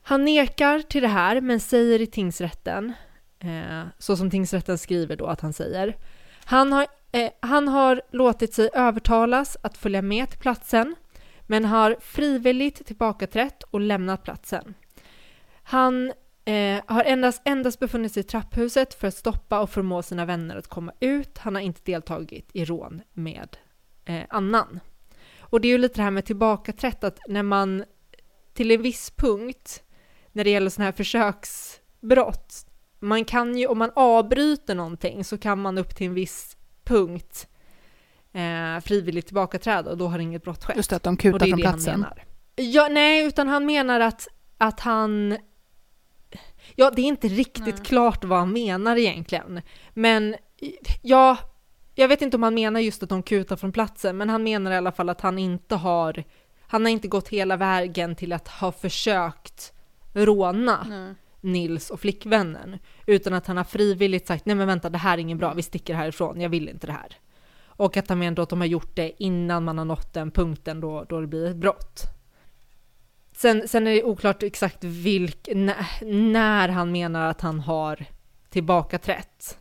Han nekar till det här, men säger i tingsrätten, eh, så som tingsrätten skriver då att han säger, han har, eh, han har låtit sig övertalas att följa med till platsen, men har frivilligt tillbakaträtt och lämnat platsen. Han eh, har endast, endast befunnit sig i trapphuset för att stoppa och förmå sina vänner att komma ut. Han har inte deltagit i rån med eh, annan. Och det är ju lite det här med tillbakaträtt, att när man till en viss punkt, när det gäller sådana här försöksbrott, man kan ju, om man avbryter någonting så kan man upp till en viss punkt eh, frivilligt tillbakaträda och då har inget brott skett. Just det, att de kutar från platsen. Ja, nej, utan han menar att, att han... Ja, det är inte riktigt nej. klart vad han menar egentligen. Men ja, jag vet inte om han menar just att de kutar från platsen, men han menar i alla fall att han inte har... Han har inte gått hela vägen till att ha försökt råna nej. Nils och flickvännen, utan att han har frivilligt sagt nej men vänta det här är inget bra, vi sticker härifrån, jag vill inte det här. Och att han menar att de har gjort det innan man har nått den punkten då, då det blir ett brott. Sen, sen är det oklart exakt vilk, när, när han menar att han har tillbakaträtt.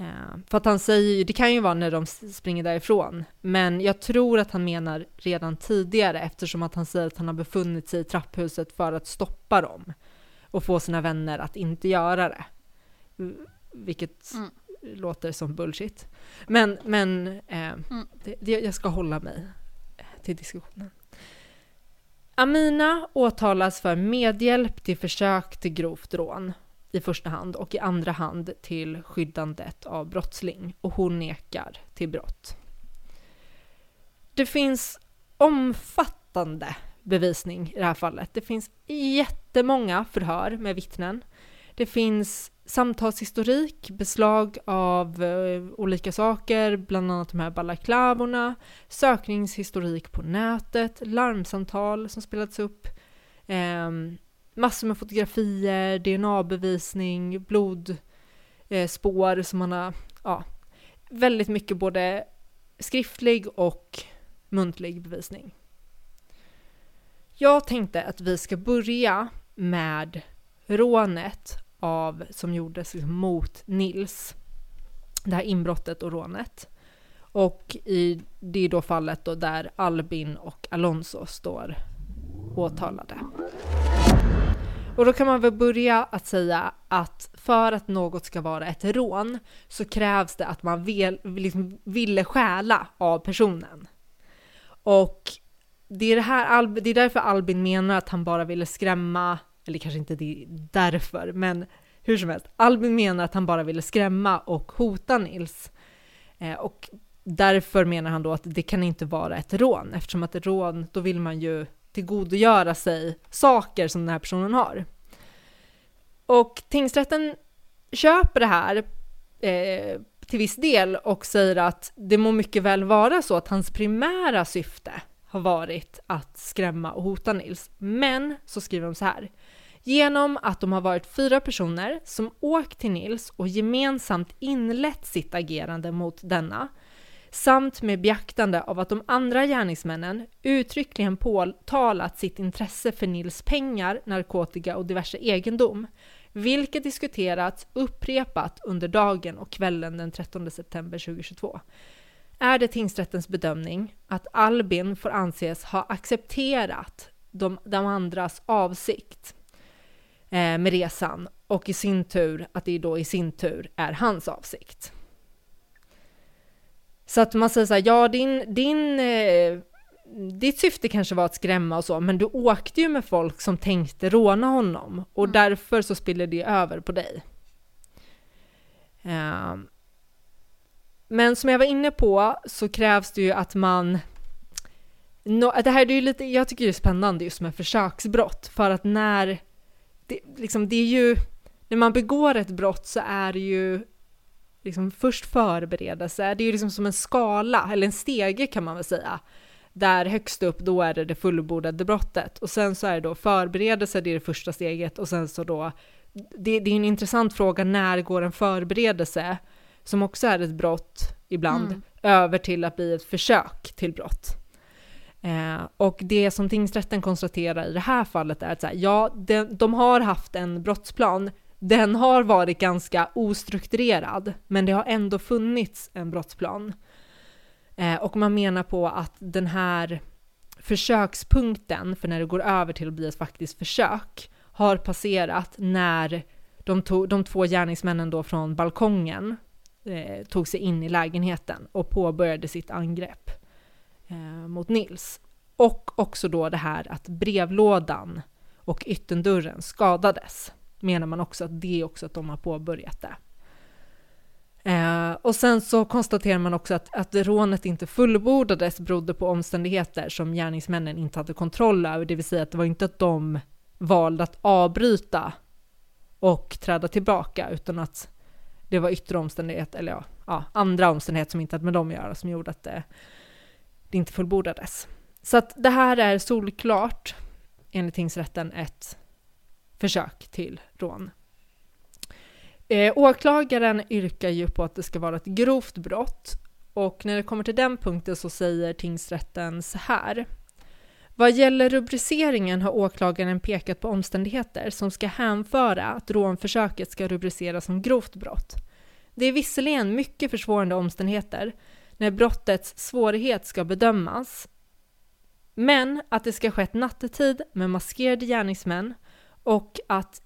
Uh, eh, för att han säger ju, det kan ju vara när de springer därifrån, men jag tror att han menar redan tidigare eftersom att han säger att han har befunnit sig i trapphuset för att stoppa dem och få sina vänner att inte göra det. Vilket mm låter som bullshit. Men, men eh, mm. det, jag ska hålla mig till diskussionen. Amina åtalas för medhjälp till försök till grovt rån i första hand och i andra hand till skyddandet av brottsling och hon nekar till brott. Det finns omfattande bevisning i det här fallet. Det finns jättemånga förhör med vittnen. Det finns samtalshistorik, beslag av eh, olika saker, bland annat de här balaklavorna, sökningshistorik på nätet, larmsamtal som spelats upp, eh, massor med fotografier, DNA-bevisning, blodspår eh, som man har, ja, väldigt mycket både skriftlig och muntlig bevisning. Jag tänkte att vi ska börja med rånet av, som gjordes liksom mot Nils. Det här inbrottet och rånet. Och i det är då fallet då där Albin och Alonso står åtalade. Och då kan man väl börja att säga att för att något ska vara ett rån så krävs det att man vill, liksom ville stjäla av personen. Och det är, det, här, det är därför Albin menar att han bara ville skrämma eller kanske inte det därför, men hur som helst. Albin menar att han bara ville skrämma och hota Nils. Eh, och därför menar han då att det kan inte vara ett rån, eftersom att ett rån, då vill man ju tillgodogöra sig saker som den här personen har. Och tingsrätten köper det här eh, till viss del och säger att det må mycket väl vara så att hans primära syfte har varit att skrämma och hota Nils. Men så skriver de så här. Genom att de har varit fyra personer som åkt till Nils och gemensamt inlett sitt agerande mot denna, samt med beaktande av att de andra gärningsmännen uttryckligen påtalat sitt intresse för Nils pengar, narkotika och diverse egendom, vilket diskuterats upprepat under dagen och kvällen den 13 september 2022, är det tingsrättens bedömning att Albin får anses ha accepterat de, de andras avsikt med resan och i sin tur att det då i sin tur är hans avsikt. Så att man säger så här, ja din, din eh, ditt syfte kanske var att skrämma och så, men du åkte ju med folk som tänkte råna honom och mm. därför så spiller det över på dig. Uh, men som jag var inne på så krävs det ju att man no, det här är ju lite, jag tycker det är spännande just med försöksbrott, för att när det, liksom, det är ju, när man begår ett brott så är det ju liksom först förberedelse, det är ju liksom som en skala, eller en stege kan man väl säga, där högst upp då är det det fullbordade brottet och sen så är det då förberedelse, det är det första steget och sen så då, det, det är en intressant fråga, när går en förberedelse, som också är ett brott ibland, mm. över till att bli ett försök till brott. Eh, och det som tingsrätten konstaterar i det här fallet är att så här, ja, de, de har haft en brottsplan, den har varit ganska ostrukturerad, men det har ändå funnits en brottsplan. Eh, och man menar på att den här försökspunkten, för när det går över till att bli ett faktiskt försök, har passerat när de, tog, de två gärningsmännen då från balkongen eh, tog sig in i lägenheten och påbörjade sitt angrepp eh, mot Nils. Och också då det här att brevlådan och ytterdörren skadades, menar man också att det är också att de har påbörjat det. Eh, och sen så konstaterar man också att, att rånet inte fullbordades berodde på omständigheter som gärningsmännen inte hade kontroll över, det vill säga att det var inte att de valde att avbryta och träda tillbaka, utan att det var yttre omständigheter, eller ja, ja, andra omständigheter som inte hade med dem att göra, som gjorde att det, det inte fullbordades. Så att det här är solklart, enligt tingsrätten, ett försök till rån. Eh, åklagaren yrkar ju på att det ska vara ett grovt brott och när det kommer till den punkten så säger tingsrätten så här. Vad gäller rubriceringen har åklagaren pekat på omständigheter som ska hänföra att rånförsöket ska rubriceras som grovt brott. Det är visserligen mycket försvårande omständigheter när brottets svårighet ska bedömas, men att det ska skett nattetid med maskerade gärningsmän och att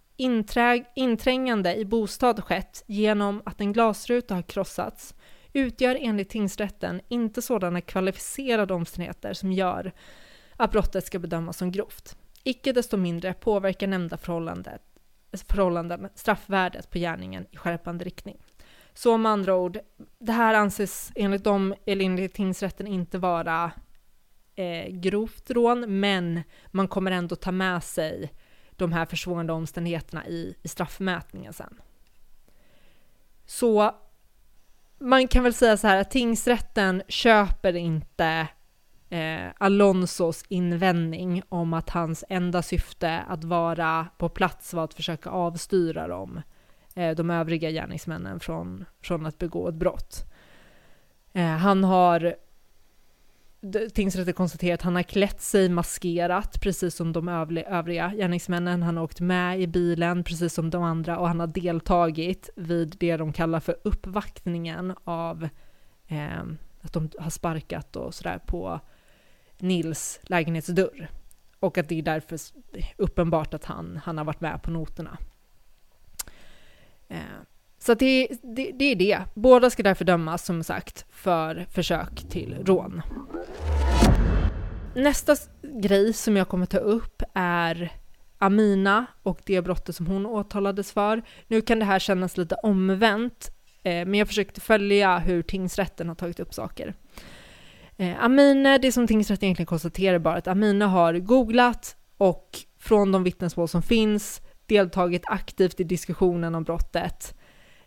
inträngande i bostad skett genom att en glasruta har krossats utgör enligt tingsrätten inte sådana kvalificerade omständigheter som gör att brottet ska bedömas som grovt. Icke desto mindre påverkar nämnda förhållanden straffvärdet på gärningen i skärpande riktning. Så med andra ord, det här anses enligt dem, eller enligt tingsrätten, inte vara eh, grovt rån, men man kommer ändå ta med sig de här försvårande omständigheterna i, i straffmätningen sen. Så man kan väl säga så här att tingsrätten köper inte eh, Alonsos invändning om att hans enda syfte att vara på plats var att försöka avstyra dem, eh, Eh, de övriga gärningsmännen från, från att begå ett brott. Eh, han har tingsrätten konstaterar att han har klätt sig maskerat, precis som de övriga gärningsmännen. Han har åkt med i bilen, precis som de andra, och han har deltagit vid det de kallar för uppvaktningen av eh, att de har sparkat och sådär på Nils lägenhetsdörr. Och att det är därför uppenbart att han, han har varit med på noterna. Eh, så det, det, det, är det. Båda ska därför dömas, som sagt, för försök till rån. Nästa grej som jag kommer ta upp är Amina och det brottet som hon åtalades för. Nu kan det här kännas lite omvänt, eh, men jag försökte följa hur tingsrätten har tagit upp saker. Eh, Amina, det som tingsrätten egentligen konstaterar bara att Amina har googlat och från de vittnesmål som finns deltagit aktivt i diskussionen om brottet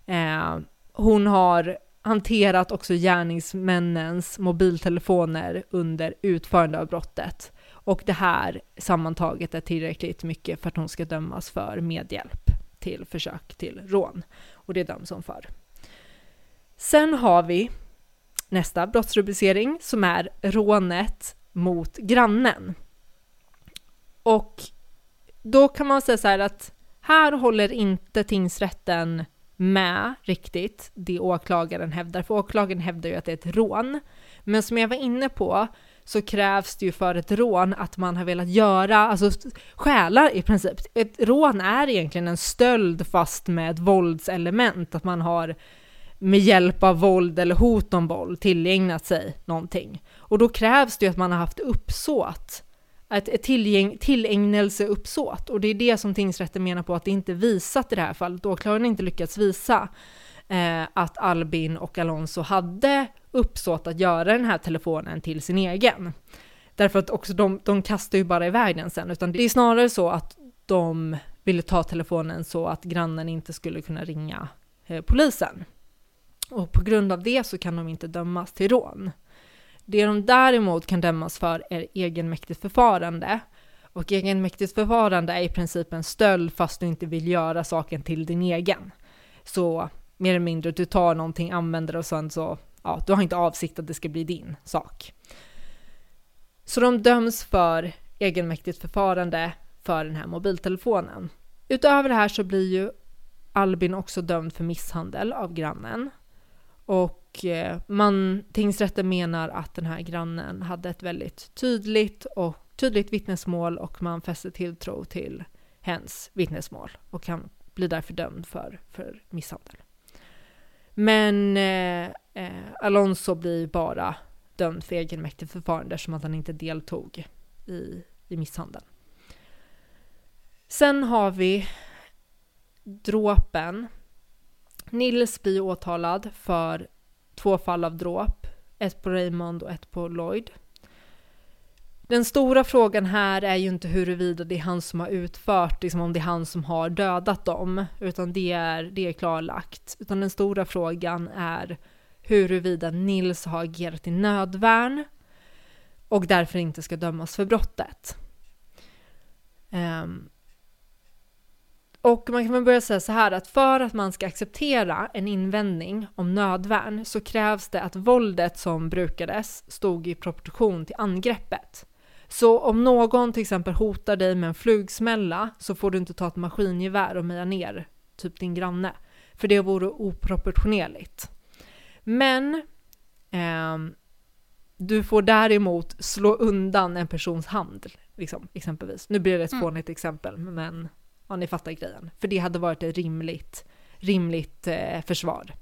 Eh, hon har hanterat också gärningsmännens mobiltelefoner under utförande av brottet. Och det här sammantaget är tillräckligt mycket för att hon ska dömas för medhjälp till försök till rån. Och det döms hon för. Sen har vi nästa brottsrubricering som är rånet mot grannen. Och då kan man säga så här att här håller inte tingsrätten med riktigt det åklagaren hävdar, för åklagaren hävdar ju att det är ett rån. Men som jag var inne på så krävs det ju för ett rån att man har velat göra, alltså stjäla i princip. Ett rån är egentligen en stöld fast med ett våldselement, att man har med hjälp av våld eller hot om våld tillägnat sig någonting. Och då krävs det ju att man har haft uppsåt, ett, ett tillägnelseuppsåt. Och det är det som tingsrätten menar på att det inte visat i det här fallet. Åklagaren har inte lyckats visa eh, att Albin och Alonso hade uppsåt att göra den här telefonen till sin egen. Därför att också de, de kastar ju bara iväg den sen, utan det är snarare så att de ville ta telefonen så att grannen inte skulle kunna ringa eh, polisen. Och på grund av det så kan de inte dömas till rån. Det de däremot kan dömas för är egenmäktigt förfarande. Och egenmäktigt förfarande är i princip en stöld fast du inte vill göra saken till din egen. Så mer eller mindre, du tar någonting, använder det och sen så, ja, du har inte avsikt att det ska bli din sak. Så de döms för egenmäktigt förfarande för den här mobiltelefonen. Utöver det här så blir ju Albin också dömd för misshandel av grannen. Och eh, man, tingsrätten menar att den här grannen hade ett väldigt tydligt och tydligt vittnesmål och man fäster tilltro till hens vittnesmål och han blir därför dömd för, för misshandel. Men eh, eh, Alonso blir bara dömd för egenmäktigt förfarande som att han inte deltog i, i misshandeln. Sen har vi dråpen. Nils blir åtalad för två fall av dråp. Ett på Raymond och ett på Lloyd. Den stora frågan här är ju inte huruvida det är han som har utfört, liksom om det är han som har dödat dem, utan det är, det är klarlagt. Utan den stora frågan är huruvida Nils har agerat i nödvärn och därför inte ska dömas för brottet. Um, och man kan väl börja säga så här att för att man ska acceptera en invändning om nödvärn så krävs det att våldet som brukades stod i proportion till angreppet. Så om någon till exempel hotar dig med en flugsmälla så får du inte ta ett maskingevär och meja ner typ din granne. För det vore oproportionerligt. Men eh, du får däremot slå undan en persons hand, liksom, exempelvis. Nu blir det ett mm. fånigt mm. exempel, men ja, ni fattar grejen. För det hade varit ett rimligt, rimligt eh, försvar.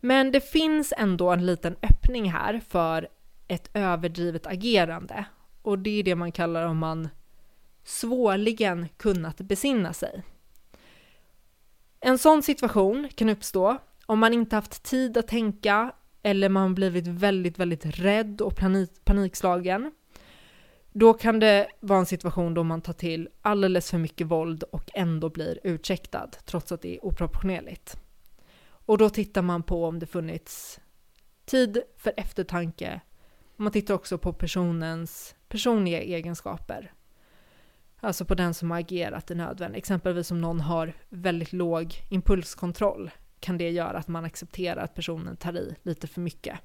Men det finns ändå en liten öppning här för ett överdrivet agerande och det är det man kallar om man svårligen kunnat besinna sig. En sån situation kan uppstå om man inte haft tid att tänka eller man blivit väldigt, väldigt rädd och panik, panikslagen. Då kan det vara en situation då man tar till alldeles för mycket våld och ändå blir ursäktad, trots att det är oproportionerligt. Och då tittar man på om det funnits tid för eftertanke. Man tittar också på personens personliga egenskaper. Alltså på den som har agerat i nödvärn. Exempelvis om någon har väldigt låg impulskontroll kan det göra att man accepterar att personen tar i lite för mycket.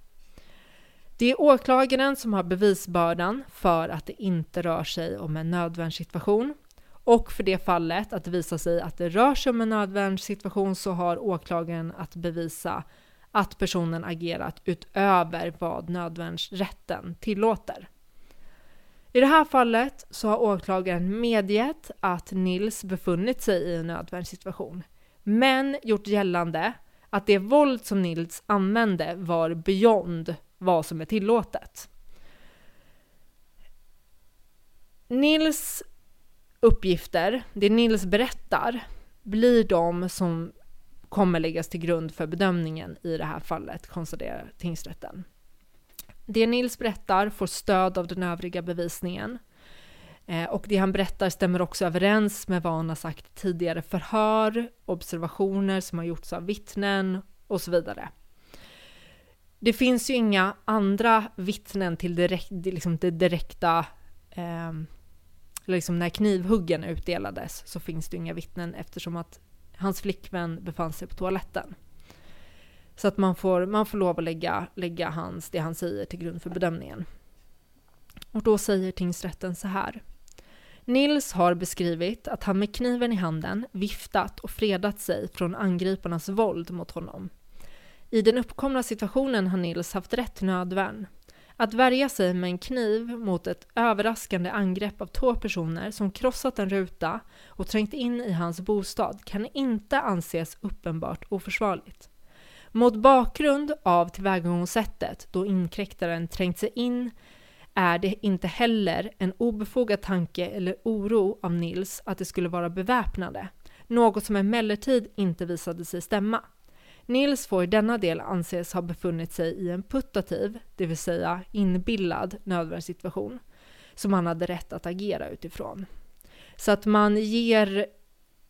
Det är åklagaren som har bevisbördan för att det inte rör sig om en nödvärnssituation. Och för det fallet att det visar sig att det rör sig om en nödvärnssituation så har åklagaren att bevisa att personen agerat utöver vad nödvärnsrätten tillåter. I det här fallet så har åklagaren medgett att Nils befunnit sig i en nödvärnssituation, men gjort gällande att det våld som Nils använde var beyond vad som är tillåtet. Nils uppgifter, det Nils berättar, blir de som kommer läggas till grund för bedömningen i det här fallet, konstaterar tingsrätten. Det Nils berättar får stöd av den övriga bevisningen. Eh, och det han berättar stämmer också överens med vad han har sagt tidigare förhör, observationer som har gjorts av vittnen och så vidare. Det finns ju inga andra vittnen till direkt, liksom det direkta, eh, liksom när knivhuggen utdelades så finns det inga vittnen eftersom att hans flickvän befann sig på toaletten. Så att man får, man får lov att lägga, lägga hans, det han säger till grund för bedömningen. Och då säger tingsrätten så här. Nils har beskrivit att han med kniven i handen viftat och fredat sig från angriparnas våld mot honom. I den uppkomna situationen har Nils haft rätt till nödvärn. Att värja sig med en kniv mot ett överraskande angrepp av två personer som krossat en ruta och trängt in i hans bostad kan inte anses uppenbart oförsvarligt. Mot bakgrund av tillvägagångssättet då inkräktaren trängt sig in är det inte heller en obefogad tanke eller oro av Nils att det skulle vara beväpnade, något som emellertid inte visade sig stämma. Nils får i denna del anses ha befunnit sig i en putativ, det vill säga inbillad nödvärnssituation, som han hade rätt att agera utifrån. Så att man ger,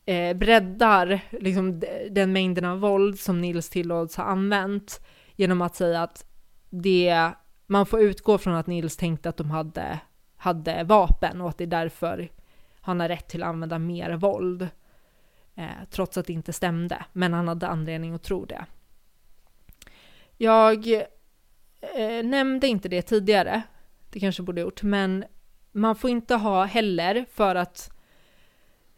eh, breddar liksom den mängden av våld som Nils tillåts ha använt genom att säga att det, man får utgå från att Nils tänkte att de hade, hade vapen och att det är därför han har rätt till att använda mer våld eh, trots att det inte stämde, men han hade anledning att tro det. Jag eh, nämnde inte det tidigare, det kanske borde gjort, men man får inte ha heller för att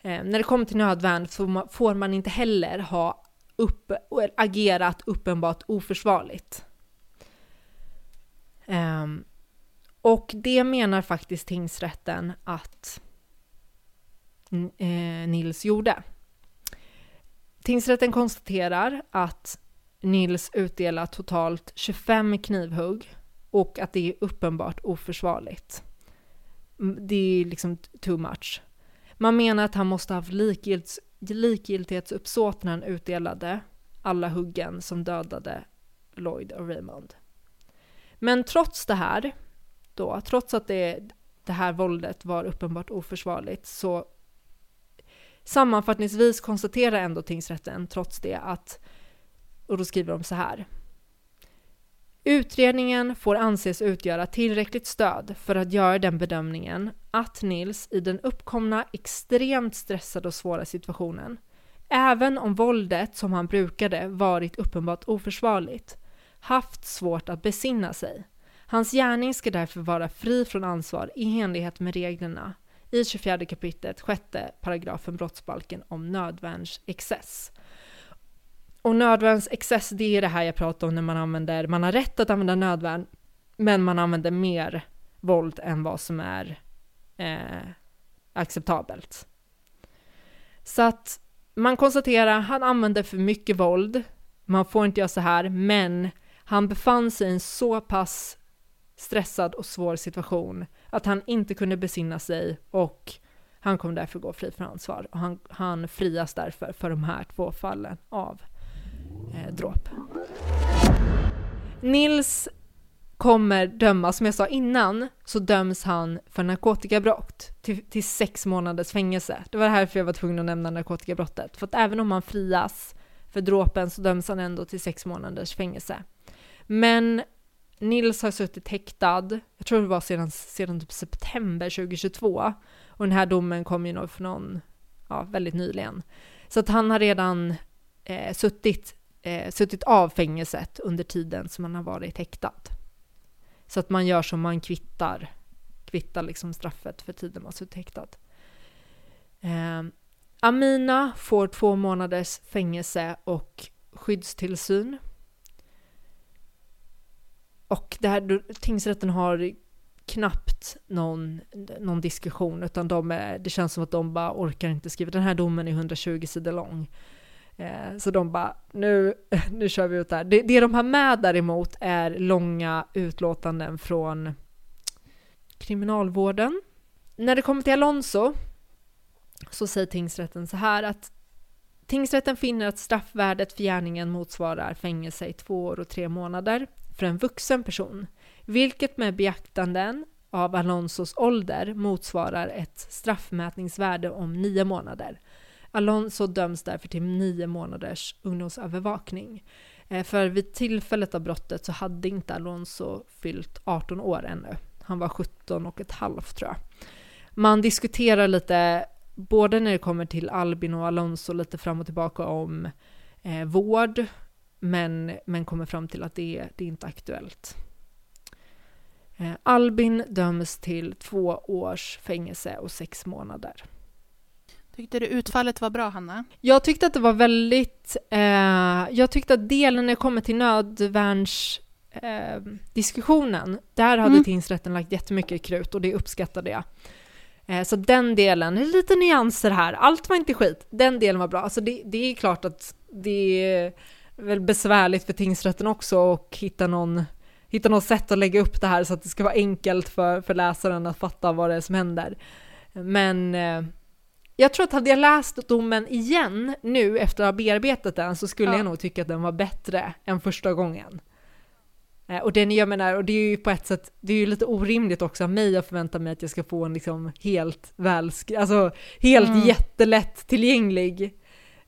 eh, när det kommer till nödvärn så får man inte heller ha upp, agerat uppenbart oförsvarligt. Um, och det menar faktiskt tingsrätten att eh, Nils gjorde. Tingsrätten konstaterar att Nils utdelat totalt 25 knivhugg och att det är uppenbart oförsvarligt. Mm, det är liksom too much. Man menar att han måste ha haft likgilts, likgiltighetsuppsåt när han utdelade alla huggen som dödade Lloyd och Raymond. Men trots det här, då, trots att det, det här våldet var uppenbart oförsvarligt, så Sammanfattningsvis konstaterar ändå tingsrätten trots det att, och då skriver de så här. Utredningen får anses utgöra tillräckligt stöd för att göra den bedömningen att Nils i den uppkomna extremt stressade och svåra situationen, även om våldet som han brukade varit uppenbart oförsvarligt, haft svårt att besinna sig. Hans gärning ska därför vara fri från ansvar i enlighet med reglerna i 24 kapitlet, sjätte paragrafen brottsbalken om nödvärnsexcess. Och nödvärnsexcess, det är det här jag pratar om när man använder, man har rätt att använda nödvärn, men man använder mer våld än vad som är eh, acceptabelt. Så att man konstaterar, han använde för mycket våld, man får inte göra så här, men han befann sig i en så pass stressad och svår situation att han inte kunde besinna sig och han kommer därför gå fri från ansvar och han, han frias därför för de här två fallen av eh, dråp. Nils kommer dömas, som jag sa innan, så döms han för narkotikabrott till, till sex månaders fängelse. Det var därför jag var tvungen att nämna narkotikabrottet. För att även om han frias för dråpen så döms han ändå till sex månaders fängelse. Men Nils har suttit häktad, jag tror det var sedan, sedan typ september 2022. Och den här domen kom ju nog för någon, ja, väldigt nyligen. Så att han har redan eh, suttit, eh, suttit av fängelset under tiden som han har varit häktad. Så att man gör som man kvittar, kvittar liksom straffet för tiden man suttit häktad. Eh, Amina får två månaders fängelse och skyddstillsyn och det här, tingsrätten har knappt någon, någon diskussion, utan de är, det känns som att de bara orkar inte skriva. Den här domen är 120 sidor lång. Eh, så de bara, nu, nu kör vi ut det här. Det, det de har med däremot är långa utlåtanden från kriminalvården. När det kommer till Alonso så säger tingsrätten så här att tingsrätten finner att straffvärdet för gärningen motsvarar fängelse i två år och tre månader för en vuxen person, vilket med beaktanden av Alonsos ålder motsvarar ett straffmätningsvärde om nio månader. Alonso döms därför till nio månaders ungdomsövervakning. Eh, för vid tillfället av brottet så hade inte Alonso fyllt 18 år ännu. Han var 17 och ett halvt tror jag. Man diskuterar lite, både när det kommer till Albin och Alonso, lite fram och tillbaka om eh, vård, men, men kommer fram till att det, det är inte aktuellt. Eh, Albin döms till två års fängelse och sex månader. Tyckte du utfallet var bra, Hanna? Jag tyckte att det var väldigt... Eh, jag tyckte att delen när det kommer till nödvärns eh, diskussionen, där hade Mm. tingsrätten lagt jättemycket krut och det uppskattade jag. Eh, så den delen, lite nyanser här, allt var inte skit, den delen var bra. Alltså det, det är klart att det är väl besvärligt för tingsrätten också att hitta någon, hitta något sätt att lägga upp det här så att det ska vara enkelt för, för läsaren att fatta vad det är som händer. Men eh, jag tror att hade jag läst domen igen nu efter att ha bearbetat den så skulle Ja. jag nog tycka att den var bättre än första gången. Eh, Och den jag menar, och det är ju på ett sätt, det är ju lite orimligt också av mig att förvänta mig att jag ska få en liksom helt välskriven, alltså helt Mm. jättelätt tillgänglig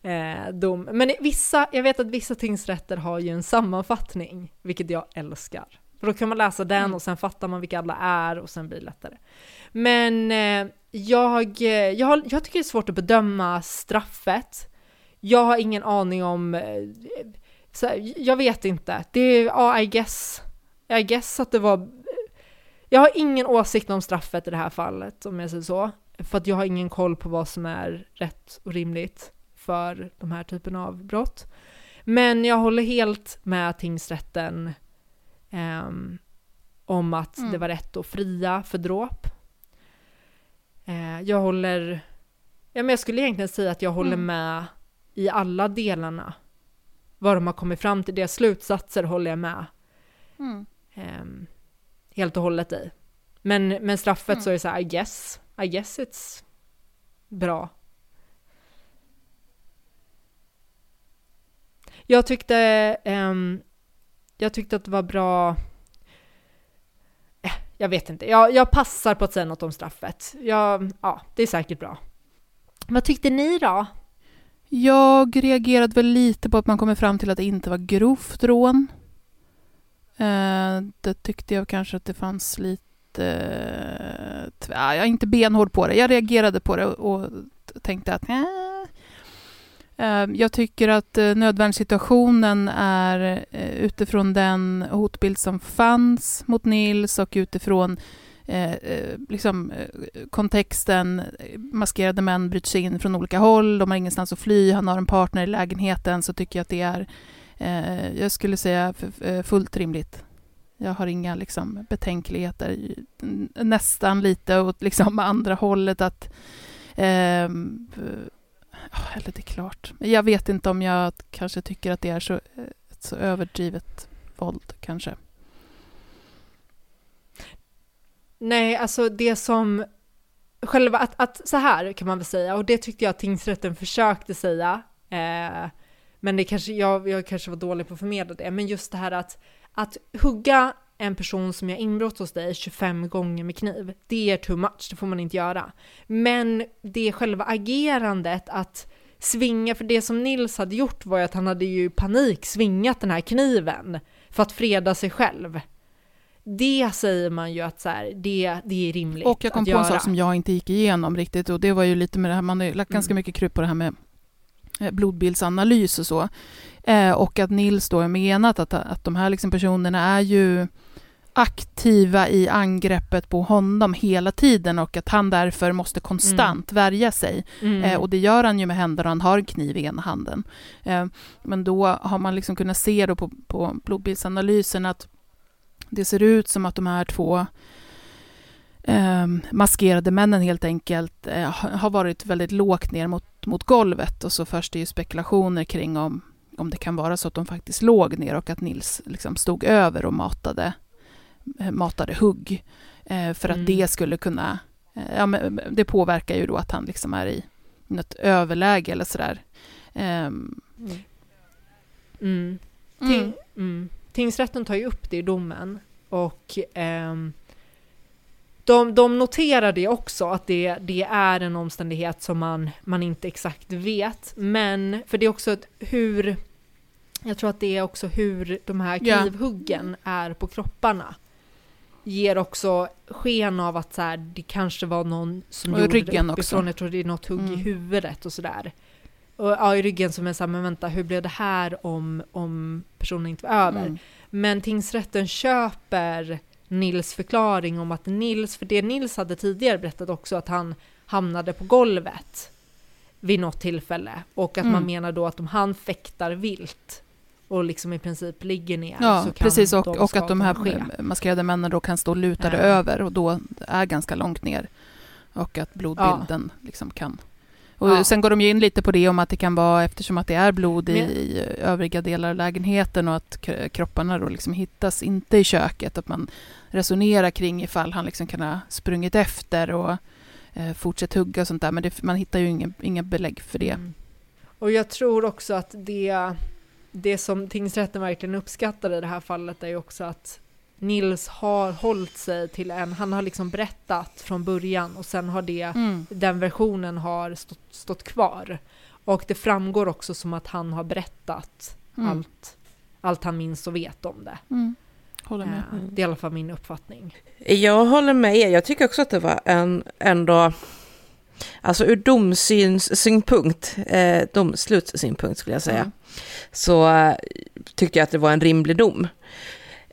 eh, dom. Men vissa, jag vet att vissa tingsrätter har ju en sammanfattning, vilket jag älskar. För då kan man läsa den Mm. och sen fattar man vilka alla är och sen blir det lättare. Men eh, jag, eh, jag, jag tycker det är svårt att bedöma straffet. Jag har ingen aning om, eh, här, jag vet inte. Det är, ja, I guess, I guess att det var, jag har ingen åsikt om straffet i det här fallet, om jag säger så. För att jag har ingen koll på vad som är rätt och rimligt för de här typerna av brott. Men jag håller helt med tingsrätten ehm, om att Mm. det var rätt att fria för dråp. Eh, jag håller, ja men jag skulle egentligen säga att jag håller Mm. med i alla delarna. Vad de har kommit fram till, deras slutsatser håller jag med Mm. ehm, helt och hållet i. Men, men straffet Mm. så är det så här, I guess, I guess it's bra. Jag tyckte, um, jag tyckte att det var bra, eh, jag vet inte, jag, jag passar på att säga något om straffet. Jag, ja, det är säkert bra. Vad tyckte ni då? Jag reagerade väl lite på att man kommer fram till att det inte var grovt rån. Eh, det tyckte jag kanske att det fanns lite... eh, Jag är inte benhård på det. Jag reagerade på det och, och tänkte att äh. Eh, jag tycker att eh, nödvärnssituationen är eh, utifrån den hotbild som fanns mot Nils och utifrån eh, liksom, kontexten. Maskerade män bryter sig in från olika håll, de har ingenstans att fly, han har en partner i lägenheten, så tycker jag att det är, eh, jag skulle säga, fullt rimligt. Jag har inga liksom, betänkligheter. Nästan lite åt liksom, andra hållet att eh, eller det är klart. Jag vet inte om jag kanske tycker att det är så, ett så överdrivet våld kanske. Nej, alltså det som själva att, att så här kan man väl säga och det tyckte jag att tingsrätten försökte säga. Eh, men det kanske, jag, jag kanske var dålig på att förmedla det. Men just det här att, att hugga en person som gör inbrott hos dig 25 gånger med kniv, det är too much, det får man inte göra. Men det själva agerandet att svinga, för det som Nils hade gjort var ju att han hade ju panik svingat den här kniven för att freda sig själv. Det säger man ju att så här, det, det är rimligt Och jag kom att på göra. en sak som jag inte gick igenom riktigt och det var ju lite med det här, man har ju lagt ganska Mm. mycket krut på det här med eh, blodbildsanalys och så. Eh, och att Nils då har menat att, att de här liksom personerna är ju aktiva i angreppet på honom hela tiden och att han därför måste konstant värja sig. Mm. Eh, och det gör han ju med händerna, han har en kniv i ena handen. Eh, men då har man liksom kunnat se då på, på blodbildsanalysen att det ser ut som att de här två eh, maskerade männen helt enkelt eh, ha- har varit väldigt lågt ner mot, mot golvet och så förs det ju spekulationer kring om, om det kan vara så att de faktiskt låg ner och att Nils liksom stod över och matade, matade hugg. Eh, för att Mm. det skulle kunna, eh, ja, men det påverkar ju då att han liksom är i något överläge eller sådär. Ehm, Mm. Mm. mm. Ting, mm. Tingsrätten tar ju upp det i domen och ehm, de, de noterar det också, att det, det är en omständighet som man, man inte exakt vet. Men, för det är också ett, hur, jag tror att det är också hur de här knivhuggen är på kropparna. Ger också sken av att så här, det kanske var någon som Och i gjorde ryggen det också. uppifrån. Jag tror det är något hugg i Mm. huvudet och sådär. Och, ja, i ryggen som är såhär, men vänta, hur blev det här om, om personen inte var över? Mm. Men tingsrätten köper Nils förklaring om att Nils, för det Nils hade tidigare berättat också, att han hamnade på golvet vid något tillfälle och att man Mm. menar då att om han fäktar vilt och liksom i princip ligger ner Ja, precis. Och, och att de här ske. maskerade männen då kan stå lutade Ja. över och då är ganska långt ner. Och att blodbilden liksom kan... Och Ja. Sen går de ju in lite på det om att det kan vara eftersom att det är blod i, i övriga delar av lägenheten och att kropparna då liksom hittas inte i köket. Att man resonerar kring ifall han liksom kan ha sprungit efter och eh, fortsatt hugga och sånt där. Men det, man hittar ju inga, inga belägg för det. Mm. Och jag tror också att det, det som tingsrätten verkligen uppskattar i det här fallet är ju också att Nils har hållit sig till en, han har liksom berättat från början och sen har det, Mm. den versionen har stått, stått kvar. Och det framgår också som att han har berättat Mm. allt, allt han minns och vet om det. Mm. Håller med. Eh, Det är i alla fall min uppfattning. Jag håller med er. Jag tycker också att det var en ändå... Alltså ur domsynpunkt, eh, domslutssynpunkt skulle jag säga, Mm. så eh, tyckte jag att det var en rimlig dom.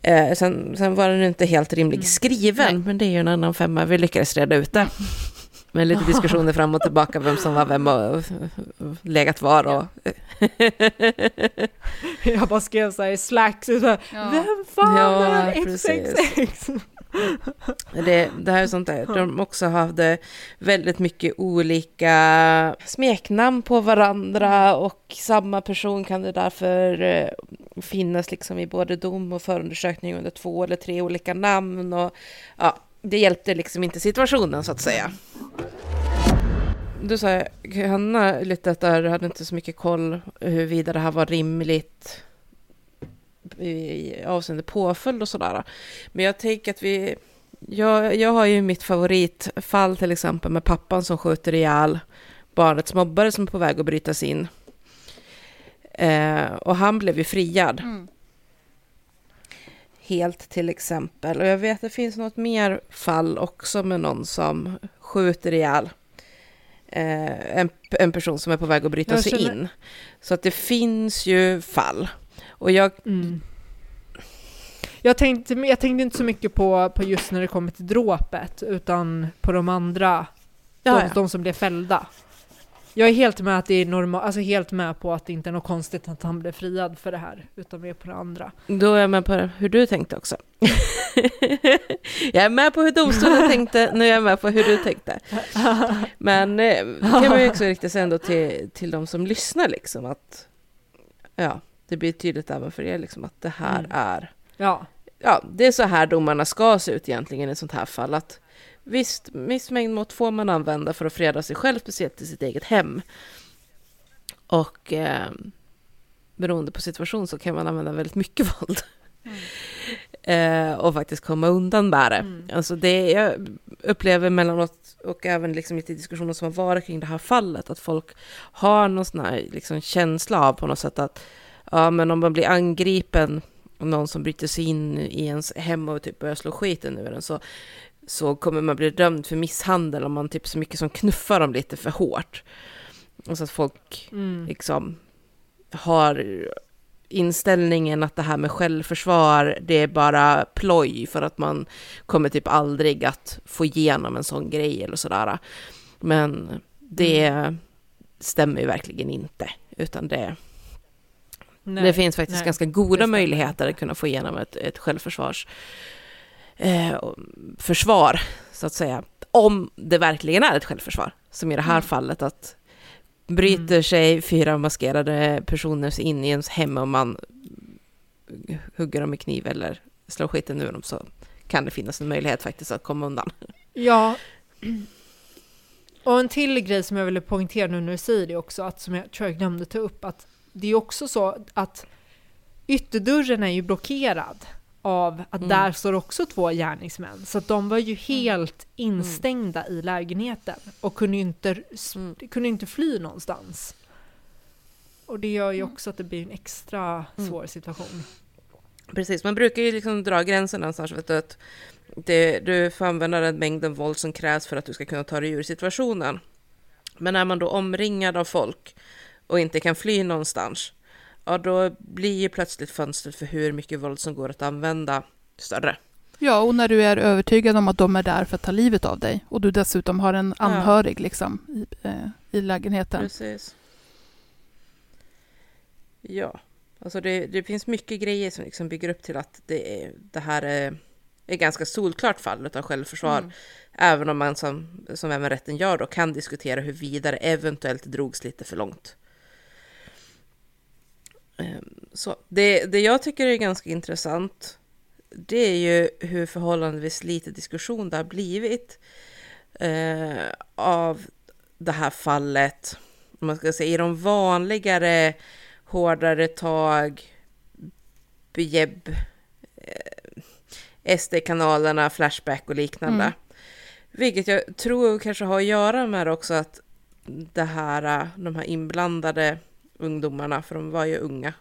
Eh, sen, sen var den inte helt rimlig Mm. skriven, Nej. men det är ju en annan femma. Vi lyckades reda ut det. Med lite diskussioner fram och tillbaka, vem som var vem och legat var. Och... Jag bara skrev så här i Slack, så här, Ja. vem fan Ja, är. XXX? Det, det här är sånt där. De också hade väldigt mycket olika smeknamn på varandra och samma person kan det därför eh, finnas liksom i både dom och förundersökning under två eller tre olika namn. Och, ja, det hjälpte liksom inte situationen så att säga. Du sa, Hanna, lite att du hade inte så mycket koll huruvida det här var rimligt i avseende påföljd och sådär. Men jag tänker att vi... Jag, jag har ju mitt favoritfall till exempel med pappan som skjuter ihjäl barnets mobbare som är på väg att brytas in. Eh, och han blev ju friad. Mm. Helt till exempel. Och jag vet att det finns något mer fall också med någon som skjuter ihjäl eh, en, en person som är på väg att bryta Jag sig känner- in. Så att det finns ju fall. Och jag Mm. Jag, tänkte, jag tänkte inte så mycket på, på just när det kommer till dråpet, utan på de andra, Ja, de, ja. de som blev fällda. Jag är helt med, att det är normal, alltså helt med på att det inte är något konstigt att han blev friad för det här, utan mer på det andra. Då är jag med på hur du tänkte också. jag är med på hur domstolen tänkte, nu är jag med på hur du tänkte. Men eh, det kan man ju också rikta sig ändå till, till de som lyssnar liksom att ja, det blir tydligt även för er liksom att det här Mm. är Ja, ja, det är så här domarna ska se ut egentligen i ett sånt här fall. Att visst, viss mängd mått får man använda för att freda sig själv, speciellt i sitt eget hem. Och eh, beroende på situation så kan man använda väldigt mycket våld. Eh, och faktiskt komma undan med det. Mm. Alltså det jag upplever mellanåt och även liksom lite i diskussioner som har varit kring det här fallet, att folk har någon sån här liksom känsla av på något sätt att ja, men om man blir angripen någon som bryter sig in i ens hem och typ börjar slå skiten ur en så, så kommer man bli dömd för misshandel om man typ så mycket som knuffar dem lite för hårt. Och så att folk mm. liksom har inställningen att det här med självförsvar, det är bara ploj för att man kommer typ aldrig att få igenom en sån grej eller sådär. Men det stämmer ju verkligen inte, utan det, Nej, det finns faktiskt nej, ganska goda möjligheter att kunna få igenom ett, ett självförsvars eh, försvar, så att säga. Om det verkligen är ett självförsvar, som i det här Mm. fallet att bryter Mm. sig fyra maskerade personer in i ens hem och man hugger dem med kniv eller slår skiten ur dem så kan det finnas en möjlighet faktiskt att komma undan. Ja. Och en till grej som jag ville poängtera nu när du säger det också, att som jag tror jag glömde ta upp, att det är också så att ytterdörren är ju blockerad av att Mm. där står också två gärningsmän. Så de var ju helt instängda i lägenheten och kunde ju inte, Mm. kunde inte fly någonstans. Och det gör ju också att det blir en extra Mm. svår situation. Precis, man brukar ju liksom dra gränsen någonstans. Vet du, att det, du får använda den mängden våld som krävs för att du ska kunna ta dig ur situationen. Men är man då omringad av folk och inte kan fly någonstans, ja då blir ju plötsligt fönstret för hur mycket våld som går att använda större. Ja, och när du är övertygad om att de är där för att ta livet av dig och du dessutom har en Ja. anhörig liksom, i, eh, i lägenheten. Precis. Ja. Alltså det, det finns mycket grejer som liksom bygger upp till att det, är, det här är, är ganska solklart fall av självförsvar. Mm. Även om man som, som även rätten gör då kan diskutera hur vidare eventuellt drogs lite för långt. Ehm, så det, det jag tycker är ganska intressant det är ju hur förhållandevis lite diskussion det har blivit eh, av det här fallet. Man ska säga i de vanligare hårdare tag, bejebb, eh, SD-kanalerna, Flashback och liknande. Mm. Vilket jag tror kanske har att göra med också att det här, de här inblandade ungdomarna, för de var ju unga,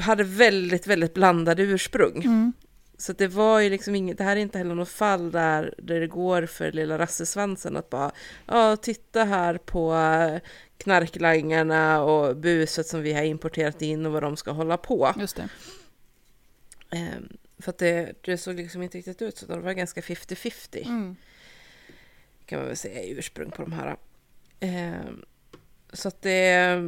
hade väldigt, väldigt blandade ursprung. Mm. Så det var ju liksom inget, det här är inte heller något fall där, där det går för lilla rassesvansen att bara, ja, titta här på knarklangarna och buset som vi har importerat in och vad de ska hålla på. Just det. Um, för att det, det såg liksom inte riktigt ut så, det var ganska 50-50. Mm. Kan man väl säga i ursprung på de här. Um, så att det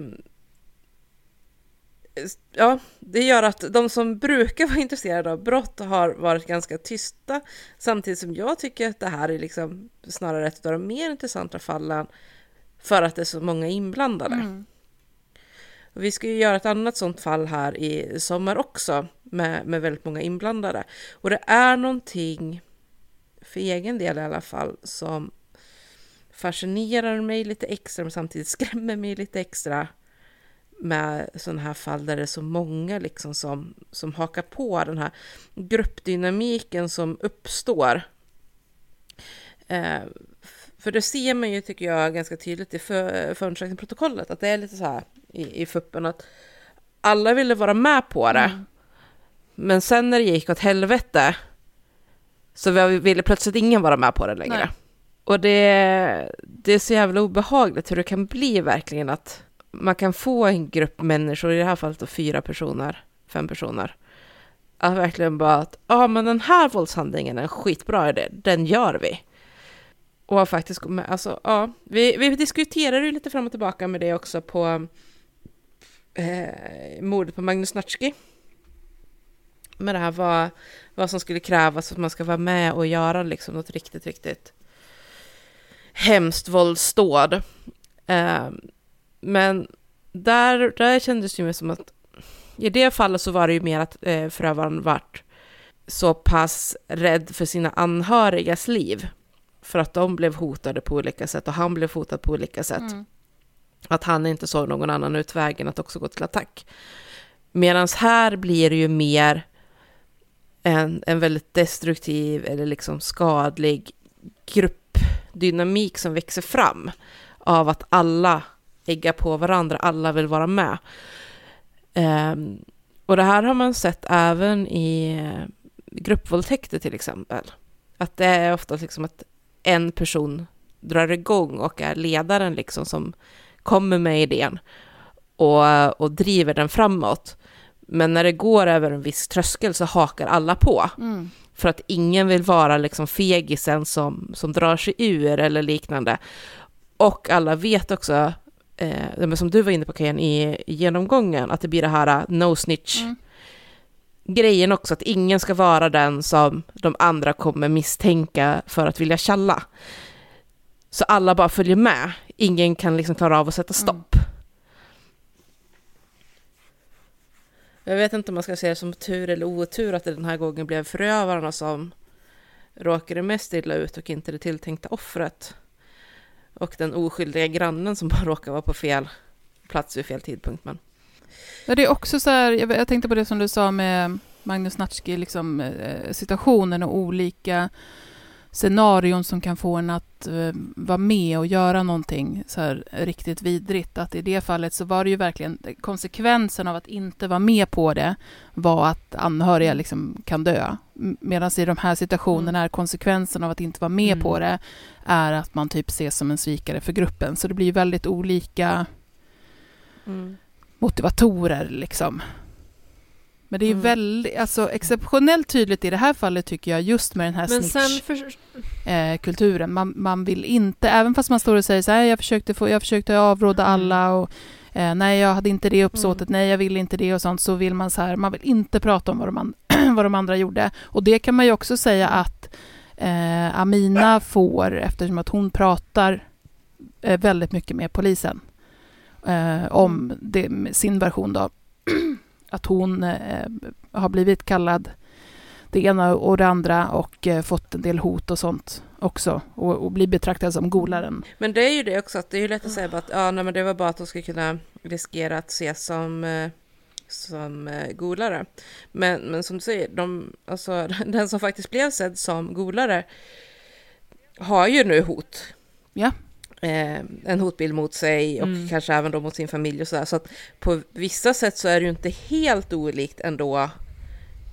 ja, det gör att de som brukar vara intresserade av brott har varit ganska tysta, samtidigt som jag tycker att det här är liksom snarare ett av de mer intressanta fallen för att det är så många inblandade. Mm. Vi ska ju göra ett annat sånt fall här i sommar också med, med väldigt många inblandade. Och det är någonting, för egen del i alla fall, som fascinerar mig lite extra men samtidigt skrämmer mig lite extra med sådana här fall där det är så många liksom som, som hakar på den här gruppdynamiken som uppstår. Eh, för det ser man ju, tycker jag, ganska tydligt i för, förundersökningsprotokollet, att det är lite så här i, i fuppen att alla ville vara med på det, mm. men sen när det gick åt helvete så ville plötsligt ingen vara med på det längre. Nej. Och det, det är så jävla obehagligt hur det kan bli verkligen att man kan få en grupp människor, i det här fallet då fyra personer, fem personer, att verkligen bara att, ja men den här våldshandlingen är en skitbra idé, den gör vi. Och faktiskt gå med, alltså ja, vi, vi diskuterar ju lite fram och tillbaka med det också på eh, mordet på Magnus Natschki. Med det här vad, vad som skulle krävas för att man ska vara med och göra liksom något riktigt, riktigt hemskt våldsdåd. Eh, men där, där kändes det ju som att i det fallet så var det ju mer att eh, förövaren vart så pass rädd för sina anhörigas liv. För att de blev hotade på olika sätt och han blev hotad på olika sätt. Mm. Att han inte såg någon annan utväg än att också gå till attack. Medan här blir det ju mer en, en väldigt destruktiv eller liksom skadlig dynamik som växer fram av att alla äggar på varandra, alla vill vara med. Um, och det här har man sett även i eh, gruppvåldtäkter till exempel. Att det är ofta liksom att en person drar igång och är ledaren liksom som kommer med idén och, och driver den framåt. Men när det går över en viss tröskel så hakar alla på. Mm. För att ingen vill vara liksom fegisen som, som drar sig ur eller liknande. Och alla vet också eh, som du var inne på Kajan i, genomgången, att det blir det här uh, no snitch. Mm. Grejen också att ingen ska vara den som de andra kommer misstänka för att vilja challa. Så alla bara följer med. Ingen kan liksom klara av att sätta mm. stopp. Mm. Jag vet inte om man ska se det som tur eller otur att det den här gången blev förövarna som råkade mest illa ut och inte det tilltänkta offret och den oskyldiga grannen som bara råkar vara på fel plats vid fel tidpunkt. Men... Ja, det är också så här, jag, jag tänkte på det som du sa med Magnus Natschke, liksom, eh, situationen och olika scenarion som kan få en att uh, vara med och göra någonting så här riktigt vidrigt. Att i det fallet så var det ju verkligen konsekvensen av att inte vara med på det var att anhöriga mm. liksom kan dö. Medan i de här situationerna är konsekvensen av att inte vara med mm. på det är att man typ ses som en svikare för gruppen. Så det blir väldigt olika mm. motivatorer liksom. Men det är mm. väldigt, alltså exceptionellt tydligt i det här fallet tycker jag, just med den här snitch-kulturen. För... Eh, man, man vill inte, även fast man står och säger så här, jag försökte, få, jag försökte avråda mm. alla och eh, nej jag hade inte det uppsåtet, nej jag ville inte det och sånt, så vill man så här, man vill inte prata om vad de, an- vad de andra gjorde. Och det kan man ju också säga att eh, Amina får eftersom att hon pratar eh, väldigt mycket med polisen eh, om det, sin version då. att hon eh, har blivit kallad det ena och det andra och eh, fått en del hot och sånt också och, och blir betraktad som golaren. Men det är ju det också, att det är ju lätt att säga bara att ja, nej, men det var bara att de skulle kunna riskera att ses som, eh, som golare. Men, men som du säger, de, alltså, den som faktiskt blev sedd som golare har ju nu hot. Ja. Eh, en hotbild mot sig och Mm. kanske även då mot sin familj och sådär. Så att på vissa sätt så är det ju inte helt olikt ändå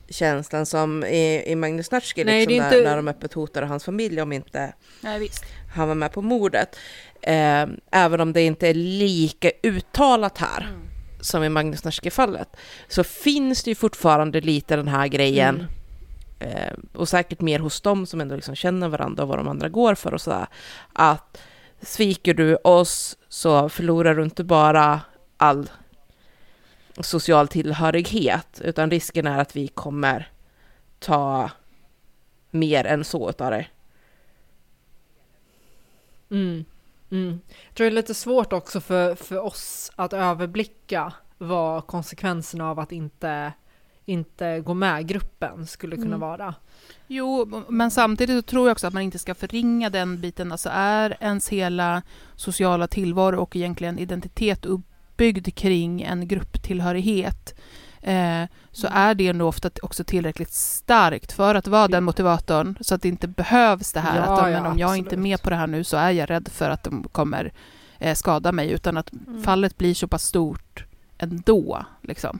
känslan som i, i Magnus Natschke, Nej, liksom, det är när, inte- när de öppet hotade hans familj om inte Nej, han var med på mordet. Eh, även om det inte är lika uttalat här som i Magnus Natschke-fallet, så finns det ju fortfarande lite den här grejen, eh, och säkert mer hos dem som ändå liksom känner varandra och vad de andra går för och sådär, att sviker du oss så förlorar du inte bara all social tillhörighet, utan risken är att vi kommer ta mer än så utav det. Mm. Mm. Jag tror det är lite svårt också för, för oss att överblicka vad konsekvenserna av att inte, inte gå med gruppen skulle kunna Mm. vara. Jo, men samtidigt tror jag också att man inte ska förringa den biten. Alltså är ens hela sociala tillvaro och egentligen identitet uppbyggd kring en grupptillhörighet eh, så är det nog ofta också tillräckligt starkt för att vara den motivatorn så att det inte behövs det här Ja, att ja, men om jag inte är absolut. med på det här nu så är jag rädd för att de kommer eh, skada mig utan att fallet blir så pass stort ändå. Liksom.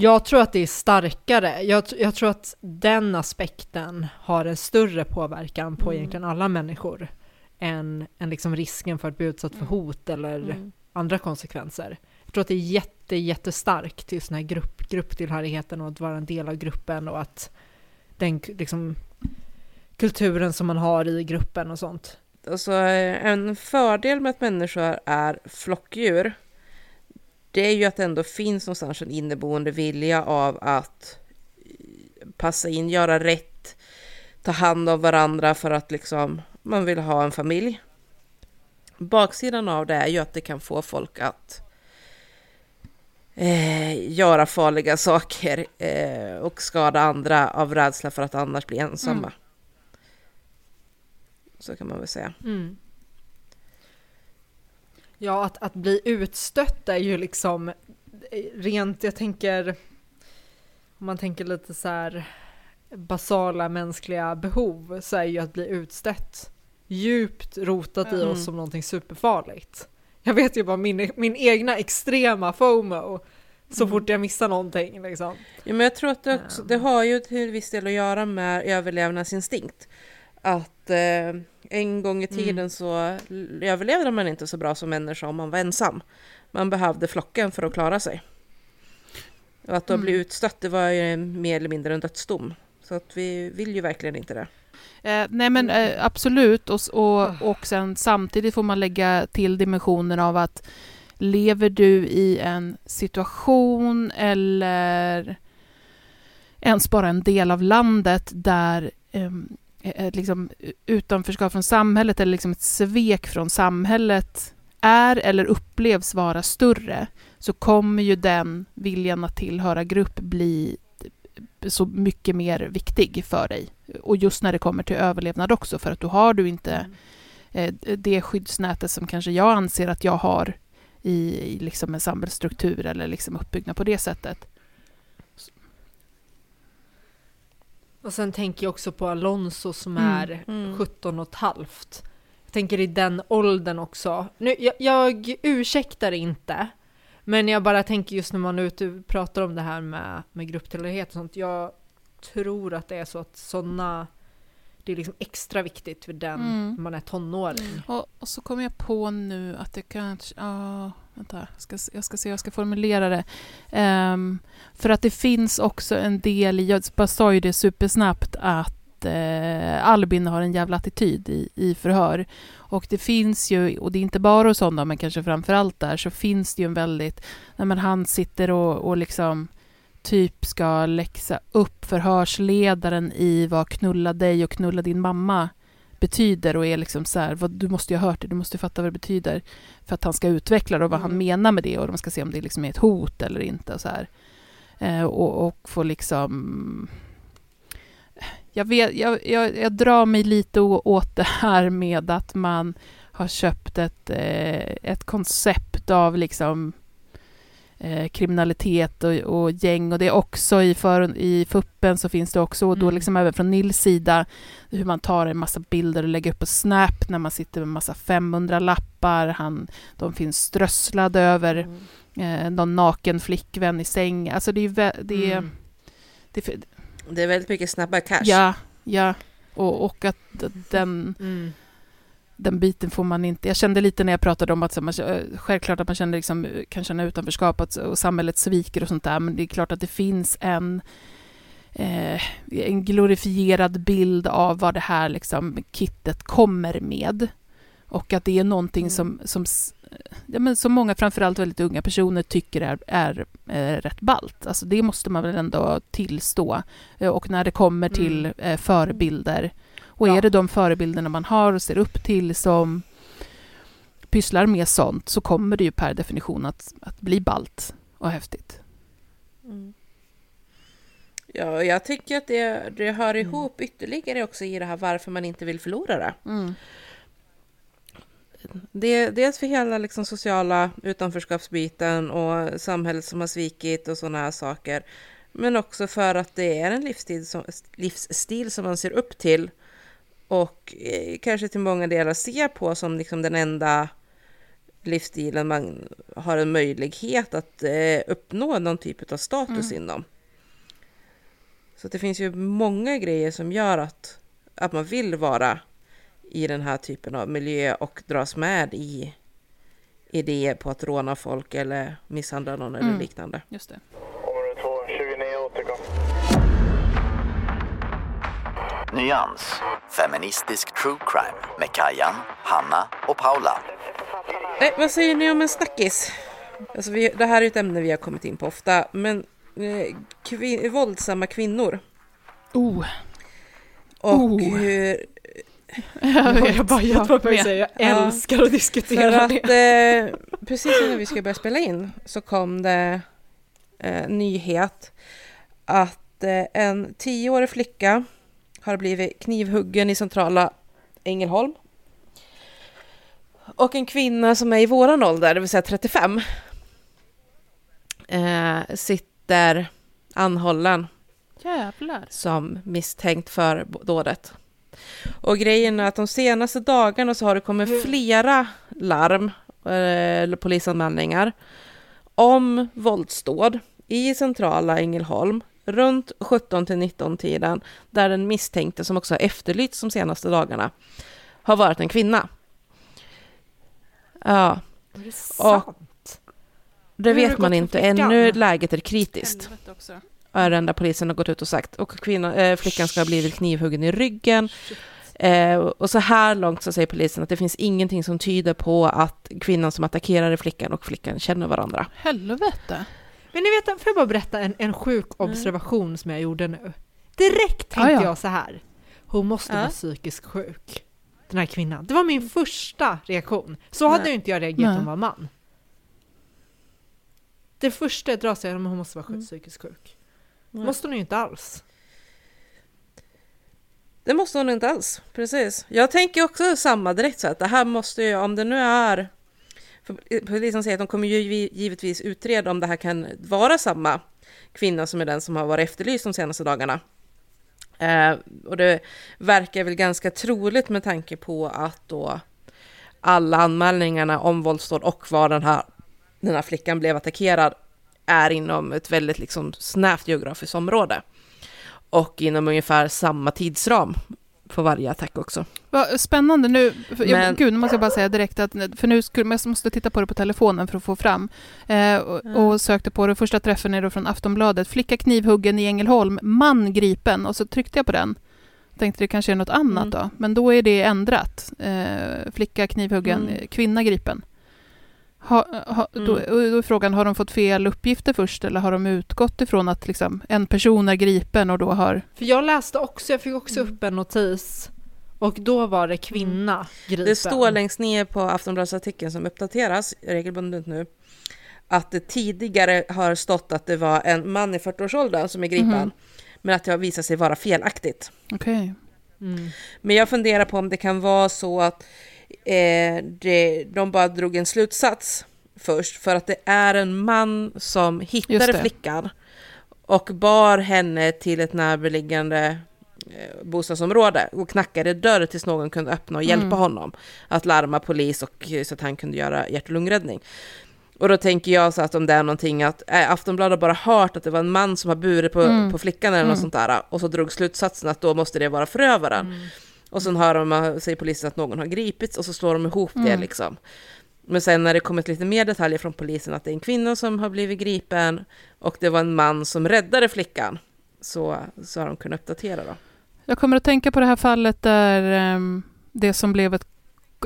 Jag tror att det är starkare. Jag, jag tror att den aspekten har en större påverkan på Mm. egentligen alla människor än, än liksom risken för att bli utsatt för hot eller Mm. andra konsekvenser. Jag tror att det är jätte, jättestarkt till sån här grupp, grupptillhörigheten och att vara en del av gruppen och att den liksom, kulturen som man har i gruppen och sånt. Alltså en fördel med att människor är flockdjur, det är ju att det ändå finns någonstans en inneboende vilja av att passa in, göra rätt, ta hand om varandra för att liksom man vill ha en familj. Baksidan av det är ju att det kan få folk att eh, göra farliga saker eh, och skada andra av rädsla för att annars bli ensamma. Mm. Så kan man väl säga. Ja, att, att bli utstött är ju liksom eh, rent, jag tänker, om man tänker lite så här basala mänskliga behov så är ju att bli utstött djupt rotat i Mm. oss som någonting superfarligt. Jag vet ju bara min, min egna extrema FOMO så Mm. fort jag missar någonting liksom. Ja, men jag tror att det, också, det har ju till viss del att göra med överlevnadsinstinkt. Att eh, en gång i tiden så l- överlevde man inte så bra som människa om man var ensam. Man behövde flocken för att klara sig. Och att då bli utstött, det var ju mer eller mindre en dödsdom. Så att vi vill ju verkligen inte det. Eh, nej men eh, absolut och, och, och sen samtidigt får man lägga till dimensionen av att lever du i en situation eller ens bara en del av landet där ehm, ett liksom utanförskap från samhället eller liksom ett svek från samhället är eller upplevs vara större så kommer ju den viljan att tillhöra grupp bli så mycket mer viktig för dig. Och just när det kommer till överlevnad också, för att då har du inte eh, det skyddsnätet som kanske jag anser att jag har i, i liksom en samhällsstruktur eller liksom uppbyggnad på det sättet. Och sen tänker jag också på Alonso som Mm, är mm. 17 och ett halvt. Jag tänker i den åldern också. Nu, jag, jag ursäktar inte, men jag bara tänker just när man är ute och pratar om det här med, med grupptillhörighet och sånt. Jag tror att det är så att sådana, det är liksom extra viktigt för den Mm. man är tonåring. Och, och så kommer jag på nu att det kanske... Ja, vänta. Jag ska, se- jag ska se hur jag ska formulera det. Um, för att det finns också en del i... Jag bara sa ju det supersnabbt att eh, Albin har en jävla attityd i, i förhör. Och det finns ju, och det är inte bara hos honom, men kanske framför allt där, så finns det ju en väldigt... När man han sitter och, och liksom typ ska läxa upp förhörsledaren i vad knulla dig och knulla din mamma betyder och är liksom så här, vad, du måste ju ha hört det, du måste fatta vad det betyder för att han ska utveckla det och vad han Mm. menar med det och man ska se om det liksom är ett hot eller inte och så här. Eh, och, och få liksom... Jag, vet, jag, jag, jag drar mig lite åt det här med att man har köpt ett, eh, ett koncept av liksom eh, kriminalitet och, och gäng och det är också i, för, i FUppen så finns det också och då Mm. liksom även från Nils sida hur man tar en massa bilder och lägger upp på Snap när man sitter med massa 500-lappar. Han, de finns strösslade över Mm. eh, någon naken flickvän i säng. Alltså det är, det är, Mm. det är Det är väldigt mycket snabba cash. Ja, ja. Och, och att den, Mm. Den biten får man inte... Jag kände lite när jag pratade om att så man, eh, självklart att man känner liksom, kan känna utanförskap att, och samhället sviker och sånt där, men det är klart att det finns en eh, en glorifierad bild av vad det här liksom, kittet kommer med. Och att det är någonting Mm. som, som, s- ja, men som många, framförallt väldigt unga personer, tycker är, är eh, rätt ballt. Alltså det måste man väl ändå tillstå. Eh, och när det kommer till Mm. eh, förebilder, och Ja. är det de förebilderna man har och ser upp till som pysslar med sånt, så kommer det ju per definition att, att bli ballt och häftigt. Mm. Ja, och jag tycker att det, det hör Mm. ihop ytterligare också i det här varför man inte vill förlora det. det dels för hela liksom sociala utanförskapsbiten och samhället som har svikit och sådana här saker. Men också för att det är en livsstil som, livsstil som man ser upp till och eh, kanske till många delar ser på som liksom den enda livsstilen man har en möjlighet att eh, uppnå någon typ av status inom. Så det finns ju många grejer som gör att, att man vill vara i den här typen av miljö och dras med i idéer på att råna folk eller misshandla någon eller Mm. liknande. Just det. Nyans. Feministisk true crime med Kajan, Hanna och Paula. Nej, vad säger ni om en snackis? Alltså vi, det här är ett ämne vi har kommit in på ofta, men eh, kvin- våldsamma kvinnor. Oh, Och Oh. hur... jag Jag bara, jag tror med. jag jag Ja. älskar att För diskutera att det. eh, precis innan vi ska börja spela in så kom det eh, nyhet att eh, en tioårig flicka har blivit knivhuggen i centrala Ängelholm. Och en kvinna som är i våran ålder, det vill säga 35, eh, sitter anhållen Jävlar. som misstänkt för dådet. Och grejen är att de senaste dagarna så har det kommit flera larm eh, eller polisanmälningar om våldsdåd i centrala Ängelholm runt 17 till 19 tiden där den misstänkte som också har efterlysts de senaste dagarna har varit en kvinna. Ja, Är det sant? det Hur har det vet man inte. Ännu läget är kritiskt. Är det enda polisen har gått ut och sagt. Och kvinna, eh, flickan ska ha blivit knivhuggen i ryggen. Eh, och så här långt så säger polisen att det finns ingenting som tyder på att kvinnan som attackerade flickan och flickan känner varandra. Helvete. Men ni vet, får jag bara berätta en, en sjuk observation som jag gjorde nu? Direkt tänkte Ja, ja. jag så här. Hon måste Ja. vara psykiskt sjuk. Den här kvinnan. Det var min första reaktion. Så hade Nej. ju inte jag reagerat om Nej. hon var man. Det första jag drar sig är att hon måste vara Mm. psykiskt sjuk. Nej. måste hon ju inte alls. Det måste hon inte alls, precis. Jag tänker också samma direkt så att det här måste ju, om det nu är... Polisen eh, säger att de kommer ju givetvis utreda om det här kan vara samma kvinna som är den som har varit efterlyst de senaste dagarna. Eh, och det verkar väl ganska troligt med tanke på att då alla anmälningarna om våldsdåd och var den här, den här flickan blev attackerad är inom ett väldigt liksom snävt geografiskt område. Och inom ungefär samma tidsram för varje attack också. Vad spännande nu. Jag, Men- gud, nu måste jag bara säga direkt att för nu skulle, jag måste titta på det på telefonen för att få fram. Eh, och, Mm. och sökte på det. Första träffen är då från Aftonbladet. Flicka knivhuggen i Ängelholm, man gripen. Och så tryckte jag på den. Tänkte det kanske är något annat Mm. då, men då är det ändrat. Eh, flicka knivhuggen, Mm. kvinna gripen. Ha, ha, då, Mm. och då är frågan, har de fått fel uppgifter först eller har de utgått ifrån att liksom, en person är gripen och då har... För jag läste också, jag fick också Mm. upp en notis och då var det kvinna gripen. Det står längst ner på Aftonbladets artikeln som uppdateras regelbundet nu att det tidigare har stått att det var en man i 40-årsåldern som är gripen, Mhm. men att det har visat sig vara felaktigt. Okej. Mm. Men jag funderar på om det kan vara så att eh, det, de bara drog en slutsats först, för att det är en man som hittade flickan och bar henne till ett närbeläggande eh, bostadsområde och knackade dörr tills någon kunde öppna och hjälpa Mm. honom att larma polis och eh, så att han kunde göra hjärt och lungräddning. Och då tänker jag så att om det är någonting att äh, Aftonbladet bara hört att det var en man som har burit på, Mm. på flickan eller något Mm. sånt där och så drog slutsatsen att då måste det vara förövaren. Och sen hör de, säger polisen att någon har gripits och så slår de ihop det Mm. liksom. Men sen när det kommit lite mer detaljer från polisen att det är en kvinna som har blivit gripen och det var en man som räddade flickan så, så har de kunnat uppdatera då. Jag kommer att tänka på det här fallet där ehm, det som blev ett,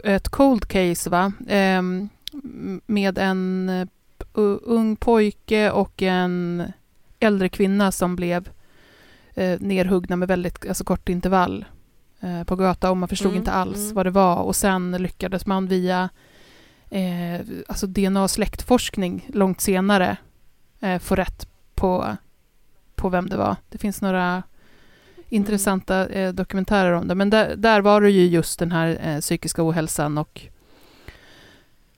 ett cold case, va? Ehm, med en eh, ung pojke och en äldre kvinna som blev eh, nerhuggna med väldigt alltså, kort intervall på gata och man förstod Mm, inte alls mm. vad det var. Och sen lyckades man via eh, alltså DNA och släktforskning långt senare eh, få rätt på, på vem det var. Det finns några intressanta eh, dokumentärer om det. Men där, där var det ju just den här eh, psykiska ohälsan och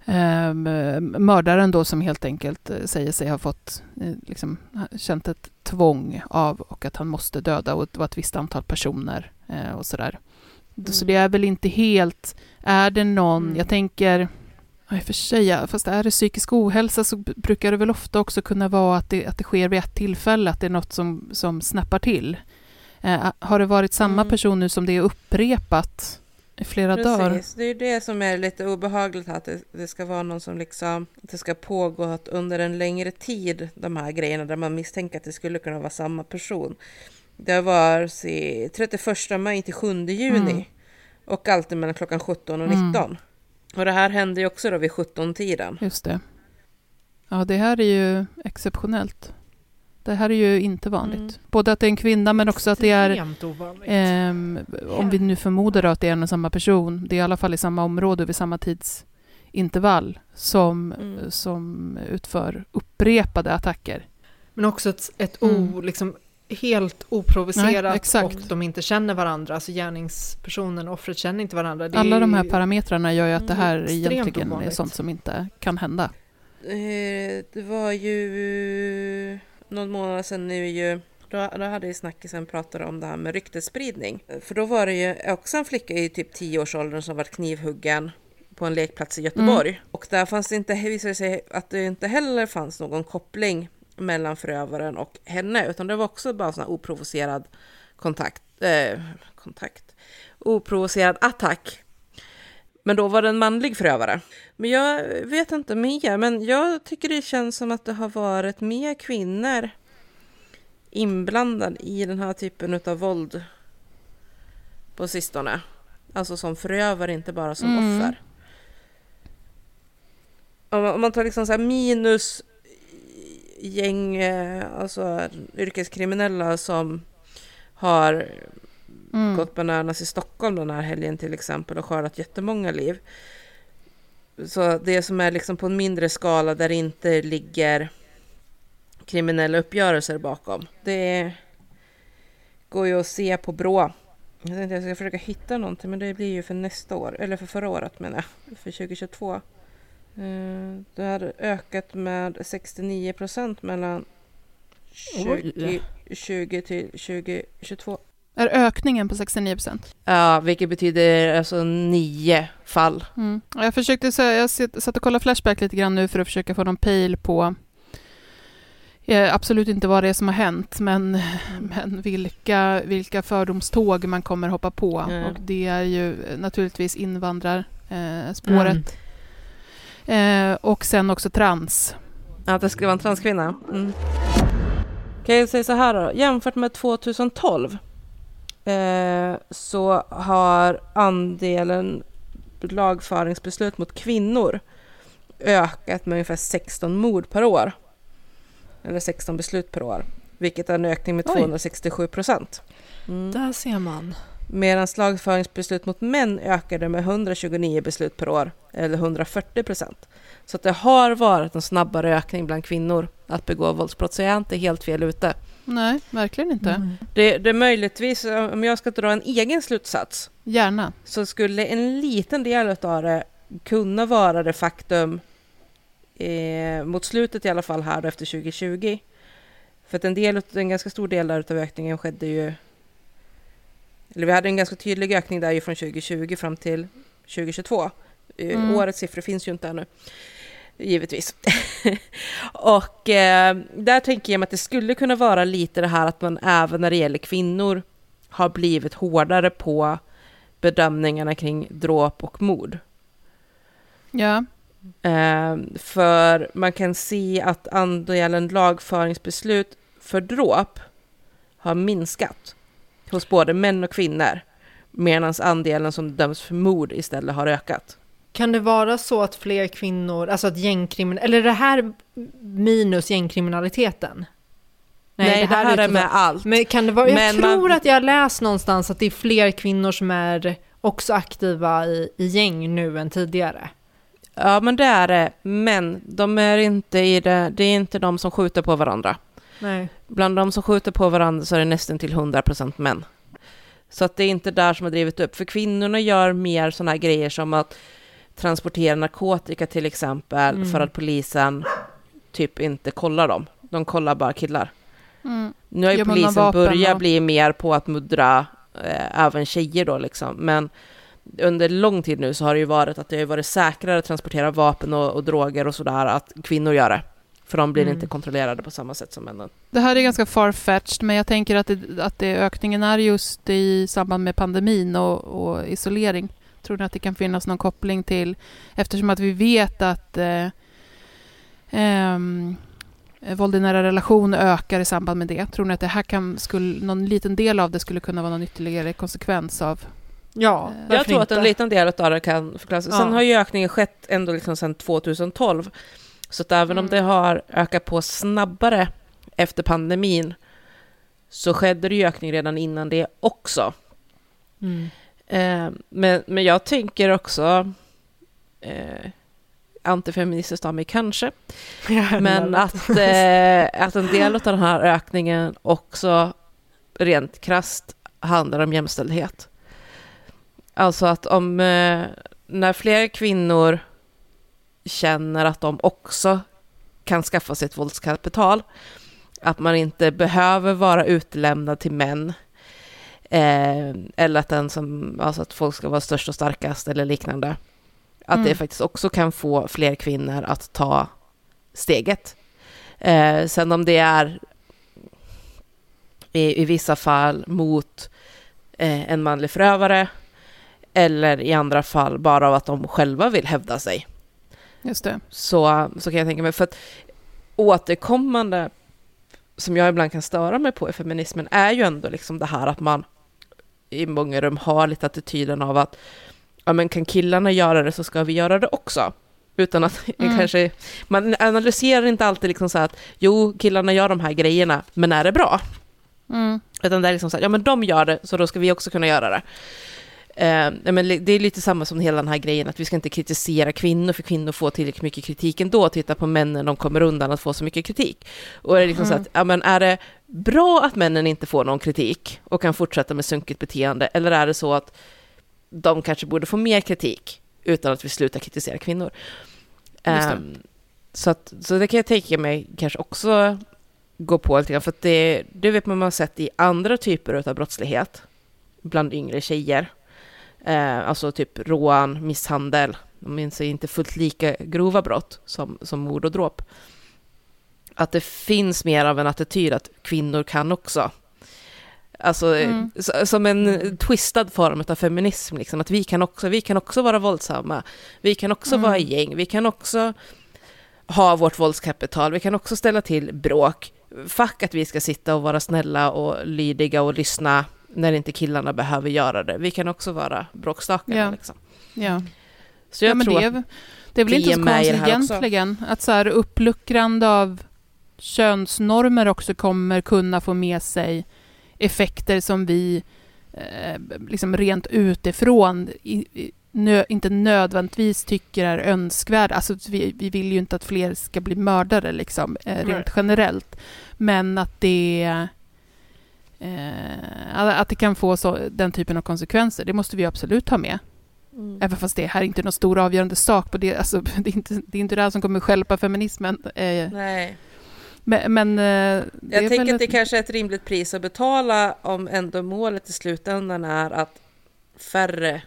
eh, mördaren då som helt enkelt eh, säger sig ha fått eh, liksom, känt ett tvång av och att han måste döda och det var ett visst antal personer eh, och sådär. Så Mm. det är väl inte helt, är det någon, Mm. jag tänker i och för sig, fast är det psykisk ohälsa så brukar det väl ofta också kunna vara att det, att det sker vid ett tillfälle, att det är något som, som snappar till. Eh, har det varit samma Mm. person nu som det är upprepat i flera dagar? Precis, det är ju det som är lite obehagligt att det, det ska vara någon som liksom, att det ska pågå att under en längre tid, de här grejerna där man misstänker att det skulle kunna vara samma person. Det var se, 31 maj till 7 juni Mm. och alltid mellan klockan 17 och Mm. 19. Och det här hände ju också då vid 17-tiden. Just det. Ja, det här är ju exceptionellt. Det här är ju inte vanligt. Mm. Både att det är en kvinna men också att det är. Ehm, om vi nu förmodar att det är en och samma person, det är i alla fall i samma område vid samma tidsintervall som, Mm. som utför upprepade attacker. Men också ett, ett Mm. o, liksom helt oprovocerat Nej, exakt. och de inte känner varandra. Alltså gärningspersonen och offret känner inte varandra. Det är Alla de här parametrarna gör ju att det här Extremt egentligen är ovanligt. sånt som inte kan hända. Eh, det var ju någon månad sedan nu ju, då, då hade ju snackisen pratat om det här med ryktesspridning. För då var det ju också en flicka i typ 10-årsåldern som var knivhuggen på en lekplats i Göteborg. Och där fanns det inte, visade det sig att det inte heller fanns någon koppling mellan förövaren och henne, utan det var också bara en sån här oprovocerad kontakt, eh, kontakt, oprovocerad attack. Men då var det en manlig förövare. Men jag vet inte mer, men jag tycker det känns som att det har varit mer kvinnor inblandade i den här typen av våld på sistone. Alltså som förövare, inte bara som Mm. offer. Om man, tar liksom så här minus gäng, eh, alltså yrkeskriminella som har Mm. gått bananas i Stockholm den här helgen till exempel och skördat jättemånga liv. Så det som är liksom på en mindre skala där det inte ligger kriminella uppgörelser bakom. Det går ju att se på Brå. Jag tänkte jag ska försöka hitta någonting men det blir ju för nästa år, eller för förra året menar jag, för 2022. Eh, Det hade ökat med 69 procent mellan 2020 20 till 2022. Är ökningen på 69 procent? Ja, vilket betyder alltså nio fall. Mm. Ja, Jag försökte säga, jag satt och kollade Flashback lite grann nu för att försöka få någon pejl på eh, absolut inte vad det är som har hänt, men, men vilka, vilka fördomståg man kommer hoppa på. Mm. Och det är ju eh, naturligtvis invandrarspåret. Eh. Eh, och sen också trans. Att det skulle vara en transkvinna. Mm. Kan jag säga så här då, jämfört med 2012 eh, så har andelen lagföringsbeslut mot kvinnor ökat med ungefär 16 mord per år. Eller 16 beslut per år, vilket är en ökning med Oj. 267 procent. Där ser man. Medan lagföringsbeslut mot män ökade med 129 beslut per år, eller 140 procent. Så att det har varit en snabbare ökning bland kvinnor att begå våldsbrott, så jag är inte helt fel ute. Nej, verkligen inte. Det, det är möjligtvis, om jag ska dra en egen slutsats, Gärna. så skulle en liten del av det kunna vara det faktum, eh, mot slutet i alla fall här då, efter 2020. För att en del, en ganska stor del av ökningen skedde ju, eller vi hade en ganska tydlig ökning där ju från 2020 fram till 2022. Eh, Mm. Årets siffror finns ju inte ännu, givetvis. och eh, där tänker jag mig att det skulle kunna vara lite det här att man även när det gäller kvinnor har blivit hårdare på bedömningarna kring dråp och mord. Ja. Eh, för man kan se att andelen lagföringsbeslut för dråp har minskat hos både män och kvinnor medan andelen som döms för mord istället har ökat. Kan det vara så att fler kvinnor, alltså att gängkrimin... Eller är det här minus gängkriminaliteten? Nej, det här är utifrån- med allt. Men kan det vara, jag Men tror man- att jag läst någonstans att det är fler kvinnor som är också aktiva i, i gäng nu än tidigare. Ja, men det är det. Men de är inte i det, det är inte de som skjuter på varandra. Nej. Bland de som skjuter på varandra så är det nästan till 100% män. Så att det är inte där som har drivit upp. För kvinnorna gör mer sådana här grejer som att transportera narkotika till exempel Mm. för att polisen typ inte kollar dem. De kollar bara killar. Mm. Nu har ju polisen vapen börjat och- bli mer på att muddra eh, även tjejer då liksom. Men under lång tid nu så har det ju varit att det har varit säkrare att transportera vapen och, och droger och sådär att kvinnor gör det. För de blir Mm. inte kontrollerade på samma sätt som männen. Det här är ganska farfetched, men jag tänker att, det, att det, ökningen är just i samband med pandemin och, och isolering. Tror ni att det kan finnas någon koppling till, eftersom att vi vet att eh, ehm, våld i nära relation ökar i samband med det. Tror ni att det här kan, skulle, någon liten del av det skulle kunna vara någon ytterligare konsekvens av... Ja, Jag Jag tror att en liten del av det kan förklaras. Sen Ja. har ju ökningen skett ändå liksom sedan 2012. Så att även om Mm. det har ökat på snabbare efter pandemin så skedde det ju ökning redan innan det också. Mm. Eh, men, men jag tänker också eh, antifeministiskt av mig kanske, men att, eh, att en del av den här ökningen också rent krasst handlar om jämställdhet. Alltså att om eh, när fler kvinnor känner att de också kan skaffa sig ett våldskapital, att man inte behöver vara utlämnad till män, eh, eller att, den som, alltså att folk ska vara störst och starkast eller liknande, att det Mm. faktiskt också kan få fler kvinnor att ta steget. Eh, sen om det är i, i vissa fall mot eh, en manlig förövare eller i andra fall bara av att de själva vill hävda sig. Just det. Så, så kan jag tänka mig, för att återkommande som jag ibland kan störa mig på i feminismen är ju ändå liksom det här att man i många rum har lite attityden av att ja men kan killarna göra det så ska vi göra det också. Utan att Mm. kanske, man analyserar inte alltid liksom så att jo, killarna gör de här grejerna, men är det bra? Mm. Utan det är liksom så här, ja men de gör det, så då ska vi också kunna göra det. Eh, men det är lite samma som hela den här grejen att vi ska inte kritisera kvinnor, för kvinnor får tillräckligt mycket kritik ändå. Titta på männen, de kommer undan att få så mycket kritik. Och det är liksom så att, ja men är det bra att männen inte får någon kritik och kan fortsätta med sunkigt beteende, eller är det så att de kanske borde få mer kritik utan att vi slutar kritisera kvinnor? Det. Ehm, så, att, så det kan jag tänka mig kanske också gå på lite grann, för att det, det vet man man har sett i andra typer av brottslighet bland yngre tjejer. Eh, alltså typ rån, misshandel, de minns inte fullt lika grova brott som, som mord och dråp. Att det finns mer av en attityd att kvinnor kan också. Alltså eh, Mm. som en twistad form av feminism, liksom. att vi kan, också, vi kan också vara våldsamma, vi kan också Mm. vara gäng, vi kan också ha vårt våldskapital, vi kan också ställa till bråk. Fuck att vi ska sitta och vara snälla och lydiga och lyssna när inte killarna behöver göra det. Vi kan också vara bråkstakarna. Ja. Liksom. Ja. Så jag ja, men tror det, är, det är väl inte så konstigt här också. egentligen att så här uppluckrande av könsnormer också kommer kunna få med sig effekter som vi eh, liksom rent utifrån i, i, nö, inte nödvändigtvis tycker är önskvärda. Alltså vi, vi vill ju inte att fler ska bli mördare liksom, eh, rent Nej. generellt. Men att det eh, att det kan få så, den typen av konsekvenser, det måste vi absolut ha med. Mm. Även fast det här är inte någon stor avgörande sak. På det, alltså, det, är inte, det är inte det här som kommer stjälpa feminismen. Eh, Nej. men men eh, Jag tänker väl att det kanske är ett rimligt pris att betala om ändå målet i slutändan är att färre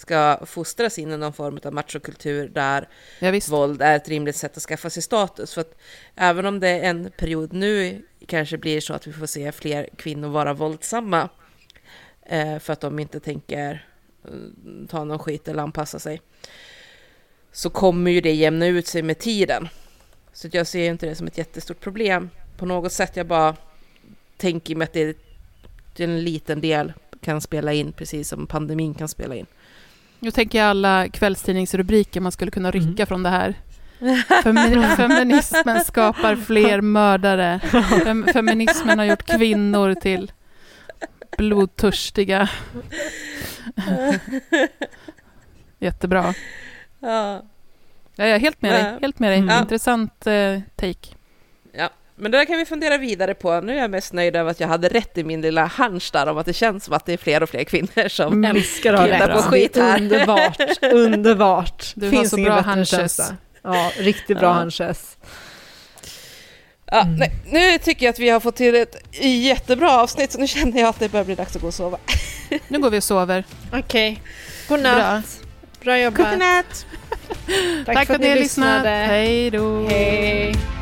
ska fostras in i någon form av machokultur där Ja, våld är ett rimligt sätt att skaffa sig status. För att även om det är en period nu kanske blir så att vi får se fler kvinnor vara våldsamma eh, för att de inte tänker eh, ta någon skit eller anpassa sig så kommer ju det jämna ut sig med tiden. Så jag ser inte det som ett jättestort problem på något sätt. Jag bara tänker mig att det är en liten del kan spela in, precis som pandemin kan spela in. Nu tänker jag alla kvällstidningsrubriker man skulle kunna rycka Mm. från det här. Femi- feminismen skapar fler mördare. Fem- feminismen har gjort kvinnor till blodtörstiga. Jättebra. Ja, Ja, jag är helt med dig. Helt med dig. Mm. Intressant eh, take. ja. Men det där kan vi fundera vidare på. Nu är jag mest nöjd över att jag hade rätt i min lilla hunch där om att det känns som att det är fler och fler kvinnor som... Mm. Älskar att ha på skit här. Underbart, underbart. Du har Finns så ingen bra hunches. Ja, riktigt bra Ja. hunches. Ja, nej, nu tycker jag att vi har fått till ett jättebra avsnitt, så nu känner jag att det börjar bli dags att gå och sova. Nu går vi och sover. Okej, god Bra. natt. Bra jobbat. Godnatt! Tack, för att ni lyssnade. Hej då. Hej.